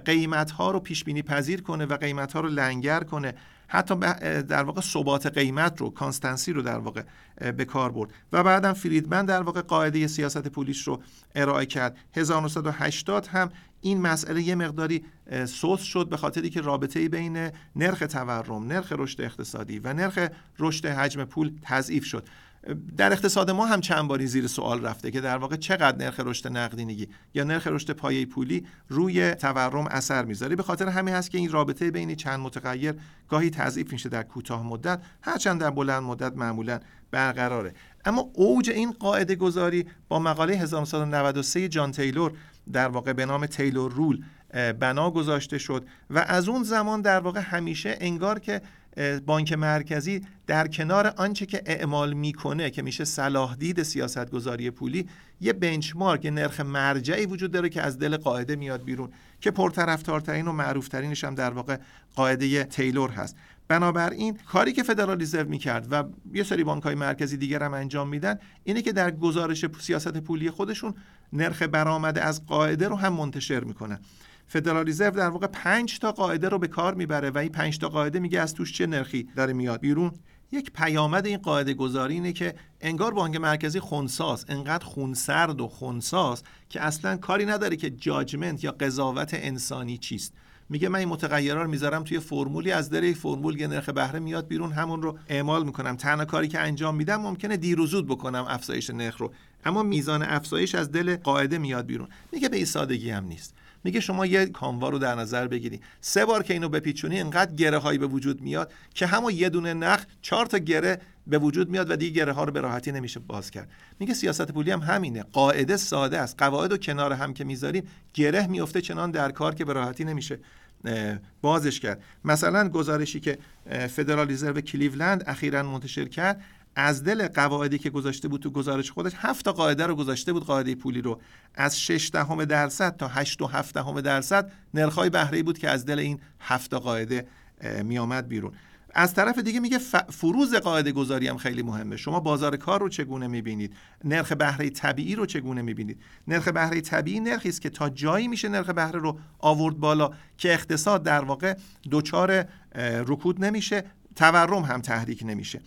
قیمت ها رو پیش بینی پذیر کنه و قیمت ها رو لنگر کنه. حتی در واقع ثبات قیمت رو constancy رو در واقع به کار برد. و بعدم فریدمن در واقع قاعده سیاست پولیش رو ارائه کرد. 1980 هم این مسئله یه مقداری سست شد به خاطری که رابطه بین نرخ تورم، نرخ رشد اقتصادی و نرخ رشد حجم پول تضعیف شد. در اقتصاد ما هم چند باری زیر سوال رفته که در واقع چقدر نرخ رشد نقدینگی یا نرخ رشد پایه پولی روی تورم اثر می‌ذاره. به خاطر همین هست که این رابطه بین چند متغیر گاهی تضعیف میشه در کوتاه مدت هرچند در بلند مدت معمولا برقراره. اما اوج این قاعده گذاری با مقاله 1993 جان تیلور در واقع به نام تیلور رول بنا گذاشته شد و از اون زمان در واقع همیشه انگار که بانک مرکزی در کنار آنچه که اعمال می‌کنه که میشه صلاح دید سیاست گذاری پولی یه بنچمارک یه نرخ مرجعی وجود داره که از دل قاعده میاد بیرون که پرطرفدارترین و معروفترینش هم در واقع قاعده تیلور هست. بنابراین کاری که فدرال رزرو می‌کرد و یه سری بانک های مرکزی دیگر هم انجام میدن اینه که در گزارش سیاست پولی خودشون نرخ برآمده از قاعده رو هم منتشر می‌کنن. فدرال رزرو در واقع 5 تا قاعده رو به کار می‌بره و این 5 تا قاعده میگه از توش چه نرخی داره میاد. بیرون یک پیامد این قاعده گذاری اینه که انگار بانک مرکزی خونساز انقدر خونسرد و خونساز که اصلا کاری نداره که جاجمنت یا قضاوت انسانی چیست. میگه من این متغیرها رو می‌ذارم توی فرمولی از در فرمول یه نرخ بهره میاد بیرون همون رو اعمال می‌کنم. تنها کاری که انجام میدم ممکنه دیر و زود بکنم افزایش نرخ رو. اما میزان افزایش از دل قاعده میاد بیرون. میگه به این سادگی هم نیست. میگه شما یه کانوا رو در نظر بگیری. سه بار که اینو بپیچونی انقدر گره هایی به وجود میاد که همون یه دونه نخ چهار تا گره به وجود میاد و دیگه گره ها رو به راحتی نمیشه باز کرد. میگه سیاست پولی هم همینه. قاعده ساده است. قواعد و کنار هم که می‌ذاریم گره میفته چنان در کار که به راحتی نمیشه بازش کرد. مثلا گزارشی که فدرال رزرو کلیولند اخیرا منتشر کرد از دل قواعدی که گذاشته بود تو گزارش خودش هفت تا قاعده رو گذاشته بود قاعده پولی رو. از 6 دهم درصد تا 8 و 7 دهم درصد نرخ‌های بهره بود که از دل این هفت تا قاعده میآمد بیرون. از طرف دیگه میگه فروز قاعده گذاری هم خیلی مهمه. شما بازار کار رو چگونه می‌بینید؟ نرخ بهره طبیعی رو چگونه می‌بینید؟ نرخ بهره طبیعی نرخی است که تا جایی میشه نرخ بهره رو آورد بالا که اقتصاد در واقع دچار رکود نمیشه تورم هم تحریک نمیشه.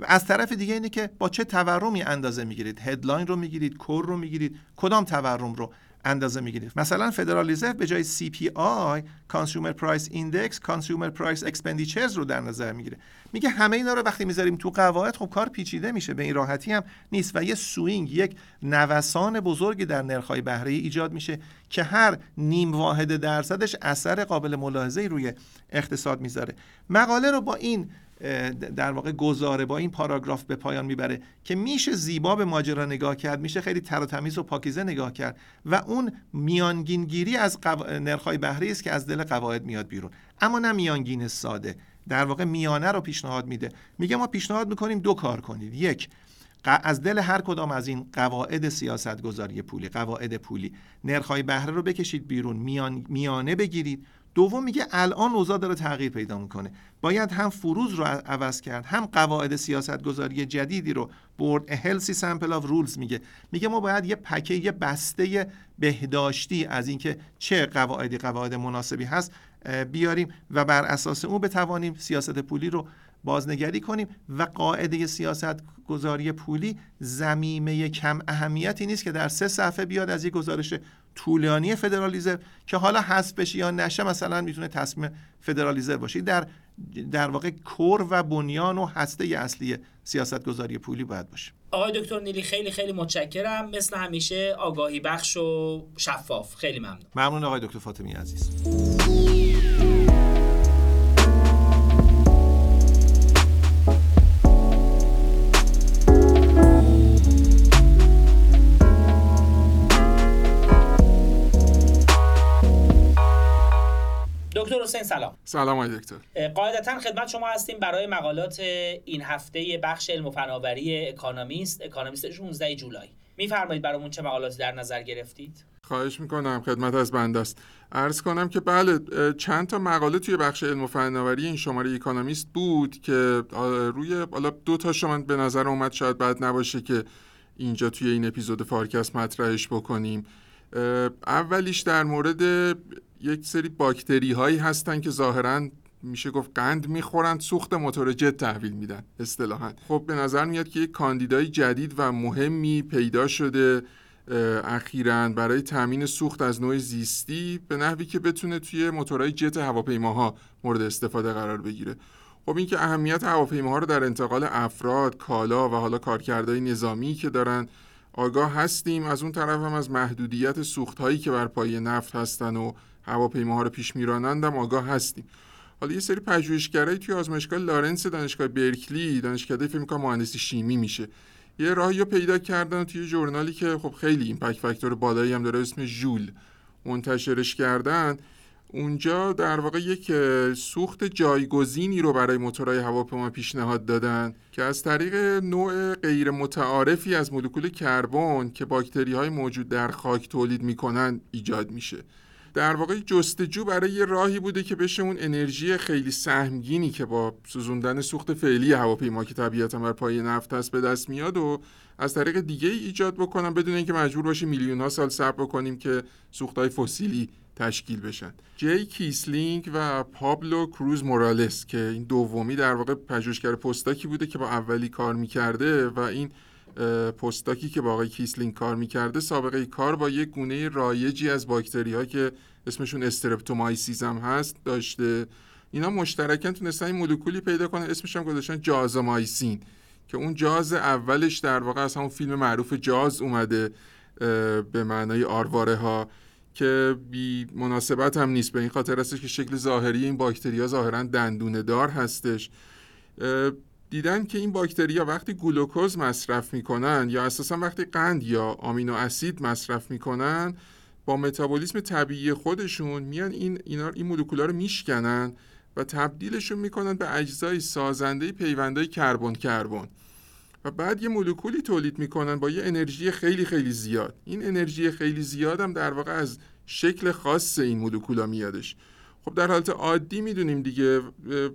و از طرف دیگه اینه که با چه تورمی اندازه می‌گیرید؟ headline رو می‌گیرید؟ core رو می‌گیرید؟ کدام تورم رو اندازه می‌گیرید؟ مثلا فدرال رزرو به جای CPI Consumer Price Index Consumer Price Expenditures رو در نظر می‌گیره. میگه همه اینا رو وقتی می‌ذاریم تو قواعد خب کار پیچیده میشه به این راحتی هم نیست. و یه swing یک نوسان بزرگی در نرخ‌های بهره ایجاد میشه که هر نیم واحد درصدش اثر قابل ملاحظه‌ای روی اقتصاد می‌ذاره. مقاله رو با این در واقع گزاره با این پاراگراف به پایان می‌بره که میشه زیبا به ماجرا نگاه کرد میشه خیلی تر و تمیز و پاکیزه نگاه کرد و اون میانگینگیری از قو... نرخ‌های بهره است که از دل قواعد میاد بیرون. اما نه میانگین ساده. در واقع میانه رو پیشنهاد میده. میگه ما پیشنهاد می‌کنیم دو کار کنید. یک از دل هر کدام از این قواعد سیاست گذاری پولی قواعد پولی. نرخ‌های بهره رو بکشید بیرون. میان... میانه بگیرید. دوم میگه الان اوضاع داره تغییر پیدا می‌کنه. باید هم فروز رو عوض کرد هم قواعد سیاست گذاری جدیدی رو برد. هلسی سمپل آف رولز میگه. میگه ما باید یه پکه یه بسته بهداشتی از اینکه چه قواعدی قواعد مناسبی هست بیاریم و بر اساس اون بتوانیم سیاست پولی رو بازنگری کنیم و قاعده سیاست گذاری پولی زمیمه کم اهمیتی نیست که در سه صفحه بیاد از یک گزارش طولانی فدرالیزم که حالا حذف بشه یا نشه مثلا می‌تونه تصمیم فدرالیزم باشه. در در واقع کور و بنیان و هسته اصلی سیاست گذاری پولی باید باشه. آقای دکتر نیلی خیلی خیلی متشکرم. مثل همیشه آگاهی بخش و شفاف. خیلی ممنون. ممنون آقای دکتر فاطمی عزیز. دکتر حسین سلام. سلام آقای دکتر. قاعدتا خدمت شما هستیم برای مقالات این هفته بخش علم و فناوری اکانومیست اکانومیست 16 جولای. میفرمایید برامون چه مقالاتی در نظر گرفتید؟ خواهش می‌کنم خدمت از بنده است. عرض کنم که بله چند تا مقاله توی بخش علم و فناوری این شماره اکانومیست بود که روی حالا دو تاش به نظر اومد شاید بد نباشه که اینجا توی این اپیزود فارکست مطرحش بکنیم. اولیش در مورد یک سری باکتری هایی هستن که ظاهرا میشه گفت قند می‌خورند سوخت موتور جت تحویل میدن اصطلاحا. خب به نظر میاد که یک کاندیدای جدید و مهمی پیدا شده اخیرا برای تامین سوخت از نوع زیستی به نحوی که بتونه توی موتورهای جت هواپیماها مورد استفاده قرار بگیره. خب این که اهمیت هواپیماها رو در انتقال افراد، کالا و حالا کارکردهای نظامی که دارن آگاه هستیم از اون طرف هم از محدودیت سوخت هایی که بر پایه نفت هستن و هواپیماها رو پیش میرانند هم آگاه هستیم. حالا یه سری پژوهشگرایی توی آزمایشگاه لارنس دانشگاه برکلی دانشکده فکر می‌کنم مهندسی شیمی میشه. یه راهی رو پیدا کردن توی ژورنالی که خب خیلی ایمپکت فاکتور بالایی هم داره اسم ژول. منتشرش کردن. اونجا در واقع یک سوخت جایگزینی رو برای موتورهای هواپیما پیشنهاد دادن که از طریق نوع غیر متعارفی از مولکول کربن که باکتری های موجود در خاک تولید می‌کنن ایجاد میشه. در واقع جستجو برای یه راهی بوده که بشه اون انرژی خیلی سهمگینی که با سوزوندن سوخت فعلی هواپیما که طبیعتا بر پایه نفت هست به دست میاد رو از طریق دیگه ای ایجاد بکنم بدون اینکه مجبور باشیم میلیون ها سال صبر بکنیم که سوخت های فسیلی تشکیل بشن. جی کیسلینگ و پابلو کروز مورالس که این دومی در واقع پژوهشگر postdoc ی بوده که با اولی کار می‌کرده و این postdoc ی که با آقای کیسلینگ کار می‌کرده سابقه کار با یک گونه رایجی از باکتری ها که اسمشون Streptomyces هم هست داشته. اینا مشترکن تونستن این مولکولی پیدا کنن اسمش هم گذاشتن jawsamycin که اون jaws اولش در واقع از همون فیلم معروف Jaws اومده به معنای آرواره ها که بی مناسبت هم نیست. به این خاطر هستش که شکل ظاهری این باکتری ها ظاهرا دندونه دار هستش دیدن که این باکتریا وقتی گلوکوز مصرف می‌کنن یا اساسا وقتی قند یا آمینو اسید مصرف می‌کنن با متابولیسم طبیعی خودشون میان این اینا این مولکولا رو میشکنن و تبدیلشون می‌کنن به اجزای سازنده پیوندهای کربن کربن. و بعد یه مولکولی تولید می‌کنن با یه انرژی خیلی خیلی زیاد. این انرژی خیلی زیاد هم در واقع از شکل خاص این مولکولا میادش. خب در حالت عادی می‌دونیم دیگه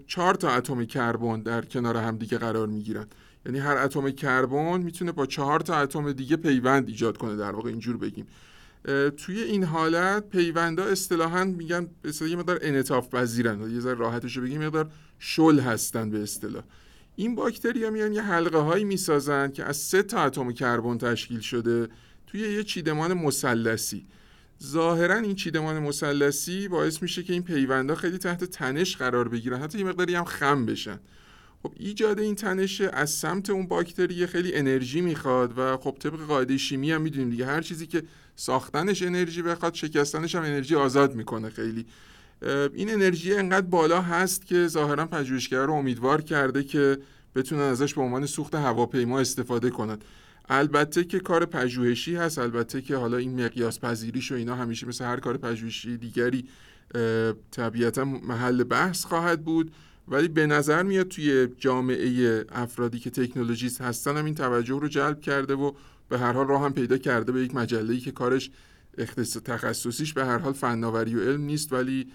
چهار تا اتم کربن در کنار هم دیگه قرار می‌گیرن. یعنی هر اتم کربن می‌تونه با چهار تا اتم دیگه پیوند ایجاد کنه در واقع اینجور بگیم. توی این حالت پیوندا اصطلاحا میگن به یه مقدار انعطاف پذیرن. یه ذره راحتش بگیم مقدار شل هستن به اصطلاح. این باکتری میان یه حلقه هایی می‌سازن که از سه تا اتم کربن تشکیل شده توی یه چیدمان مثلثی. ظاهرا این چیدمان مثلثی باعث میشه که این پیوندا خیلی تحت تنش قرار بگیرن. حتی یه مقداری هم خم بشن. خب ایجاد این تنش از سمت اون باکتری خیلی انرژی می‌خواد و خب طبق قاعده شیمی هم می‌دونیم دیگه هر چیزی که ساختنش انرژی بخواد شکستنش هم انرژی آزاد می‌کنه خیلی. این انرژی انقدر بالا هست که ظاهرا پژوهشگر رو امیدوار کرده که بتونن ازش به عنوان سوخت هواپیما استفاده کنن. البته که کار پژوهشی هست البته که حالا این مقیاس پذیریش و اینا همیشه مثل هر کار پژوهشی دیگری طبیعتا محل بحث خواهد بود. ولی به نظر میاد توی جامعه افرادی که تکنولوژیست هستن هم این توجه رو جلب کرده و به هر حال راه هم پیدا کرده به یک مجله‌ای که کارش اختصاص تخصصیش به هر حال فناوری و علم نیست ولی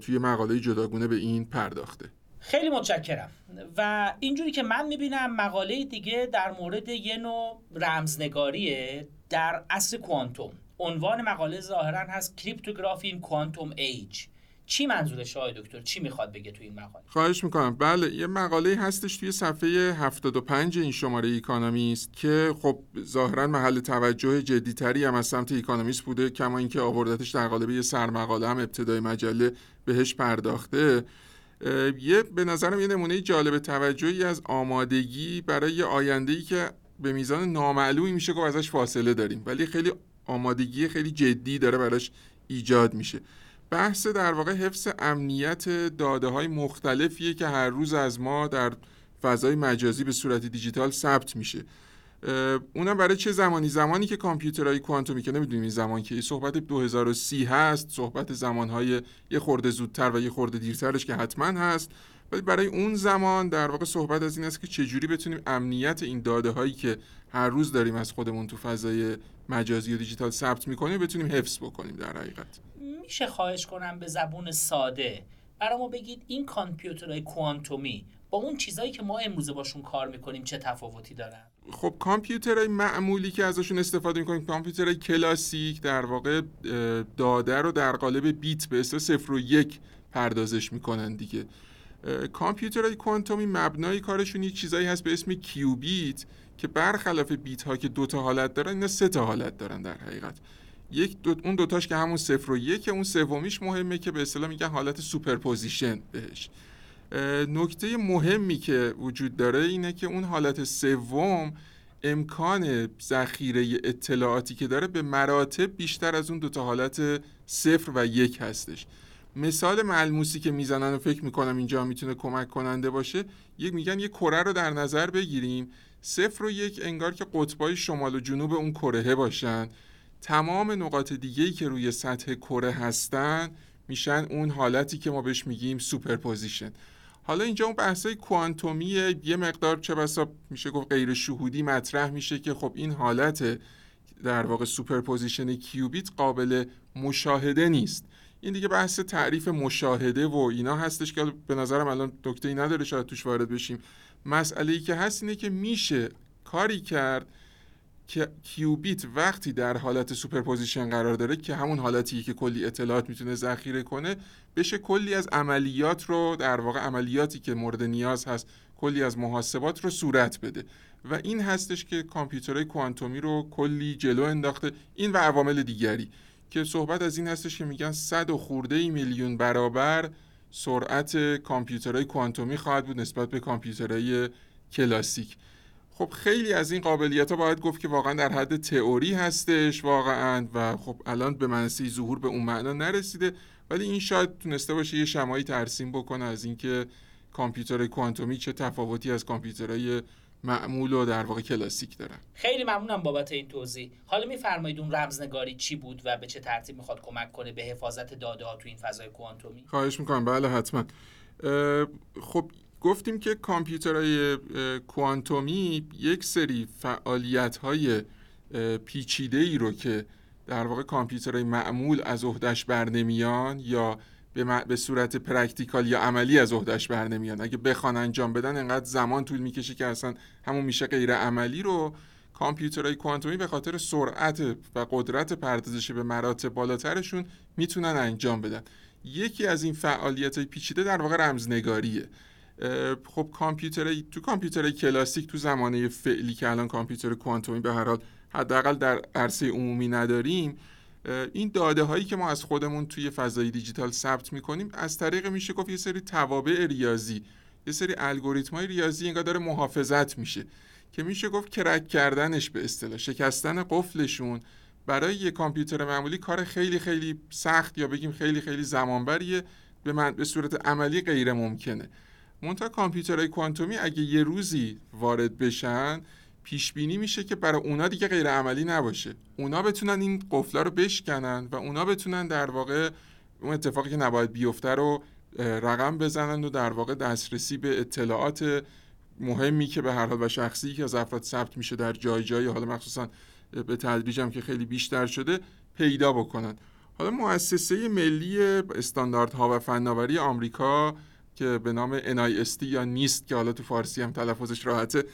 توی مقاله جداگونه به این پرداخته. خیلی متشکرم. و اینجوری که من می‌بینم مقاله دیگه در مورد یه نوع رمزنگاریه در عصر کوانتوم. عنوان مقاله ظاهرا هست cryptography in quantum age چی منظورش آقای دکتر؟ چی می‌خواد بگه توی این مقاله؟ خواهش می‌کنم. بله یه مقاله هستش توی صفحه 75 این شماره ایکانومیست که خب ظاهرا محل توجه جدیتری هم از سمت ایکانومیست بوده کما اینکه آوردتش در قالب یه سرمقاله هم ابتدای مجله بهش پرداخته. یه به نظرم یه نمونه جالب توجهی از آمادگی برای آینده‌ای که به میزان نامعلومی میشه که ازش فاصله داریم. ولی خیلی آمادگی خیلی جدی داره براش ایجاد میشه. بحث در واقع حفظ امنیت داده های مختلفیه که هر روز از ما در فضای مجازی به صورت دیجیتال ثبت میشه. اونم برای چه زمانی؟ زمانی که کامپیوترهای کوانتومی که نمی‌دونیم این زمان که صحبت 2030 هست صحبت زمانهای یه خورده زودتر و یه خورده دیرترش که حتما هست. ولی برای اون زمان در واقع صحبت از این است که چجوری بتونیم امنیت این داده هایی که هر روز داریم از خودمون تو فضای مجازی و دیجیتال ثبت می‌کنیم بتونیم حفظ بکنیم در حقیقت؟ میشه خواهش کنم به زبون ساده. برای ما بگید این کامپیوترهای کوانتومی با اون چیزایی که ما امروزه باشون کار می‌کنیم چه تفاوتی دارن؟ خب کامپیوترهای معمولی که ازشون استفاده می‌کنیم کامپیوترهای کلاسیک در واقع داده رو در قالب بیت به اسم صفر و یک پردازش می‌کنن دیگه. کامپیوترهای کوانتومی مبنای کارشون یه چیزایی هست به اسم کیوبیت که برخلاف بیت ها که دو تا حالت دارن اینا سه تا حالت دارن در حقیقت. یک دو اون دوتاش که همون صفر و یک اون سومیش مهمه که به اصطلاح میگن حالت superposition بهش. نکته مهمی که وجود داره اینه که اون حالت سوم امکان ذخیره اطلاعاتی که داره به مراتب بیشتر از اون دوتا حالت صفر و یک هستش. مثال ملموسی که می‌زنن و فکر می‌کنم اینجا می‌تونه کمک کننده باشه یک میگن یه کره رو در نظر بگیریم. صفر و یک انگار که قطبای شمال و جنوب اون کره باشن. تمام نقاط دیگه‌ای که روی سطح کره هستن میشن اون حالتی که ما بهش میگیم superposition. حالا اینجا اون بحثای کوانتومی یه مقدار چه بسا میشه گفت غیر شهودی مطرح میشه که خب این حالت در واقع superposition کیوبیت قابل مشاهده نیست. این دیگه بحث تعریف مشاهده و اینا هستش که به نظرم الان ای نداره شاید توش وارد بشیم. مسئله ای که هست اینه که میشه کاری کرد کیوبیت وقتی در حالت superposition قرار داره که همون حالتی که کلی اطلاعات می‌تونه ذخیره کنه بشه کلی از عملیات رو در واقع عملیاتی که مورد نیاز هست کلی از محاسبات رو صورت بده. و این هستش که کامپیوترهای کوانتومی رو کلی جلو انداخته. این و عوامل دیگری که صحبت از این هستش که میگن صد و خورده میلیون برابر سرعت کامپیوترهای کوانتومی خواهد بود نسبت به کامپیوترهای کلاسیک. خب خیلی از این قابلیت ها باید گفت که واقعا در حد تئوری هستش واقعا و خب الان به منصی ظهور به اون معنا نرسیده. ولی این شاید تونسته باشه یه شمایی ترسیم بکنه از اینکه کامپیوتر کوانتومی چه تفاوتی از کامپیوترهای معمول و در واقع کلاسیک دارن. خیلی ممنونم بابت این توضیح. حالا میفرمایید اون رمزنگاری چی بود و به چه ترتیب می‌خواد کمک کنه به حفاظت داده ها تو این فضای کوانتومی؟ خواهش می‌کنم. بله حتما. خب گفتیم که کامپیوترهای کوانتومی یک سری فعالیت های پیچیده ای رو که در واقع کامپیوترهای معمول از عهدهش برنمیان یا به, به صورت practical یا عملی از عهدهش برنمیان اگه بخوان انجام بدن انقدر زمان طول می‌کشه که اصلا همون میشه غیر عملی رو کامپیوترهای کوانتومی به خاطر سرعت و قدرت پردازش به مراتب بالاترشون می‌تونن انجام بدن. یکی از این فعالیت های پیچیده در واقع رمزنگاریه. خب کامپیوتر تو کامپیوتر کلاسیک تو زمانه فعلی که الان کامپیوتر کوانتومی به هر حال حداقل در عرصه عمومی نداریم این داده هایی که ما از خودمون توی فضای دیجیتال ثبت می‌کنیم از طریق میشه گفت یه سری توابع ریاضی یه سری الگوریتم های ریاضی انگار داره محافظت میشه که میشه گفت کرک کردنش به اصطلاح شکستن قفلشون برای یه کامپیوتر معمولی کار خیلی خیلی سخت یا بگیم خیلی خیلی زمانبریه به, من به صورت عملی غیر ممکنه منتها کامپیوترهای کوانتومی اگه یه روزی وارد بشن پیش بینی میشه که برای اونا دیگه غیر عملی نباشه. اونا بتونن این قفلا رو بشکنن و اونا بتونن در واقع اون اتفاقی که نباید بیفته رو رقم بزنن و در واقع دسترسی به اطلاعات مهمی که به هر حال و شخصی که از افراد ثبت میشه در جای جایی حالا مخصوصا به تدریج هم که خیلی بیشتر شده پیدا بکنن. حالا مؤسسه ملی استانداردها و فناوری آمریکا که به نام NIST یا نیست که حالا تو فارسی هم تلفظش راحته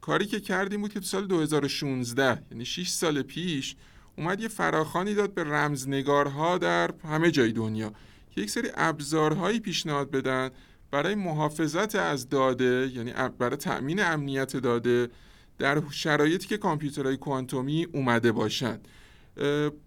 کاری که کردیم بود که تو سال 2016 یعنی 6 سال پیش اومد یه فراخانی داد به رمزنگارها در همه جای دنیا که یک سری ابزارهایی پیشنهاد بدن برای محافظت از داده یعنی برای تأمین امنیت داده در شرایطی که کامپیوترهای کوانتومی اومده باشند.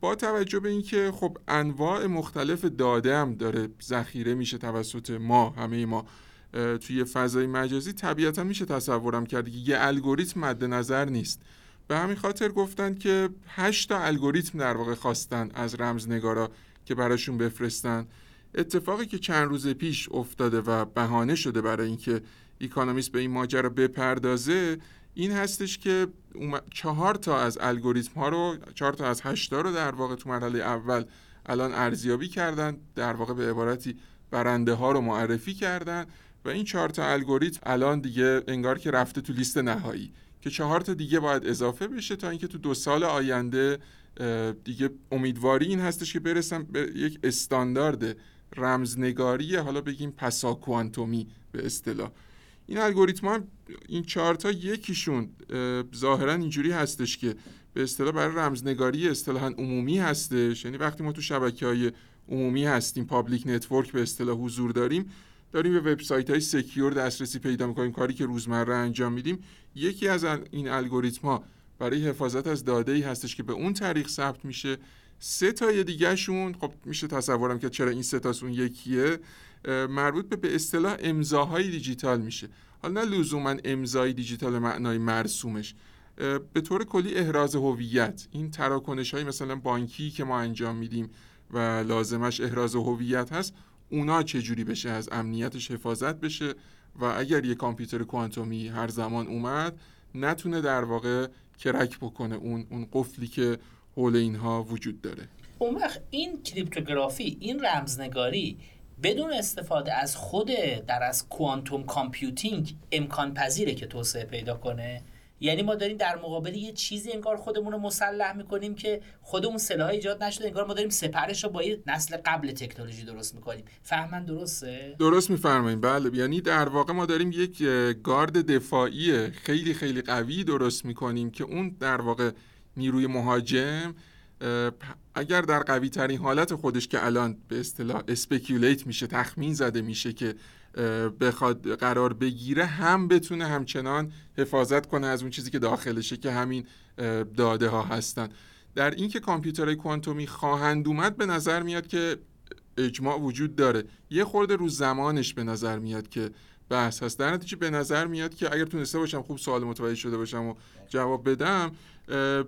با توجه به اینکه خب انواع مختلف داده هم داره ذخیره میشه توسط ما همه ما توی فضای مجازی طبیعتا میشه تصورم کرد که یه الگوریتم مد نظر نیست. به همین خاطر گفتن که 8 تا الگوریتم در واقع خواستن از رمزنگارا که براشون بفرستن. اتفاقی که چند روز پیش افتاده و بهانه شده برای اینکه ایکانومیست به این ماجرا بپردازه این هستش که چهار تا از الگوریتم ها رو چهار تا از هشتا رو در واقع تو مرحله اول الان ارزیابی کردن در واقع به عبارتی برنده ها رو معرفی کردن و این چهار تا الگوریتم الان دیگه انگار که رفته تو لیست نهایی که چهار تا دیگه باید اضافه بشه تا اینکه تو دو سال آینده دیگه امیدواری این هستش که برسن به یک استاندارد رمزنگاری حالا بگیم پسا کوانتومی به اصطلاح. این الگوریتم ها این تا یکیشون ظاهرا اینجوری هستش که به اصطلاح برای رمزنگاری اصطلاحا عمومی هستش. یعنی وقتی ما تو شبکه های عمومی هستیم public network به اصطلاح حضور داریم داریم به وبسایت های سکیور دسترسی پیدا می‌کنیم کاری که روزمره انجام میدیم. یکی از این الگوریتم ها برای حفاظت از داده ای هستش که به اون طریق ثبت میشه. سه تا دیگهشون خب میشه تصورم که چرا این سه تاست اون یکیه. مربوط به به اصطلاح امضاهای دیجیتال میشه. حالا نه لزوما امضای دیجیتال معنای مرسومش. به طور کلی احراز هویت. این تراکنش های مثلا بانکی که ما انجام میدیم و لازمش احراز هویت هست اونا چجوری بشه؟ از امنیتش حفاظت بشه و اگر یه کامپیوتر کوانتومی هر زمان اومد نتونه در واقع crack بکنه اون اون قفلی که حول اینها وجود داره. اون وقت این cryptography این رمزنگاری بدون استفاده از خود در از quantum computing امکان پذیره که توسعه پیدا کنه. یعنی ما داریم در مقابل یه چیزی انگار خودمون رو مسلح می‌کنیم که خودمون سلاح ایجاد نشده انگار ما داریم سپرش رو با یه نسل قبل تکنولوژی درست می‌کنیم. فهمم درسته؟ درست میفرماییم بله. یعنی در واقع ما داریم یک گارد دفاعی خیلی خیلی قوی درست می‌کنیم که اون در واقع نیروی مهاجم اگر در قوی ترین حالت خودش که الان به اصطلاح اسپیکیولیت میشه تخمین زده میشه که بخواد قرار بگیره هم بتونه همچنان حفاظت کنه از اون چیزی که داخلشه که همین داده ها هستن. در اینکه کامپیوترهای کوانتومی خواهند اومد به نظر میاد که اجماع وجود داره. یه خورده رو زمانش به نظر میاد که بحث هست. در نتیجه به نظر میاد که اگر تونسته باشم خوب سوال متوجه شده باشم و جواب بدم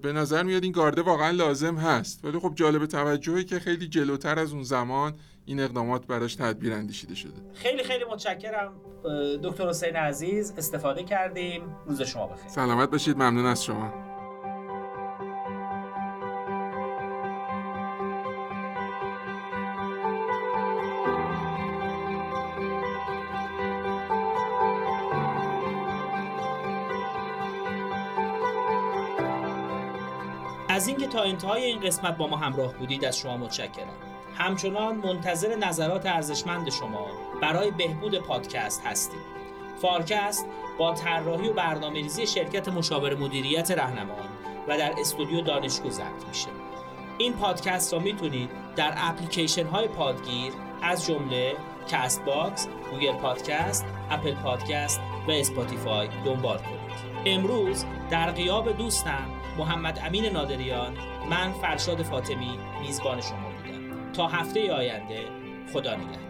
به نظر میاد این گارده واقعا لازم هست. ولی خب جالب توجهی که خیلی جلوتر از اون زمان این اقدامات براش تدبیر اندیشیده شده. خیلی خیلی متشکرم دکتر حسین عزیز. استفاده کردیم. روز شما بخیر. سلامت باشید. ممنون از شما. تا انتهای این قسمت با ما همراه بودید از شما متشکرم. همچنان منتظر نظرات ارزشمند شما برای بهبود پادکست هستیم. فارکست با طراحی و برنامه ریزی شرکت مشاور مدیریت رهنمان و در استودیو دانشگاه ضبط میشه. این پادکست را می‌تونید در اپلیکیشن های پادگیر از جمله کست باکس، گوگل پادکست، اپل پادکست و اسپاتیفای دنبال کنید. امروز در قیاب دوستم محمد امین نادریان من فرشاد فاطمی میزبان شما بودم. تا هفته آینده خدا نگهدار.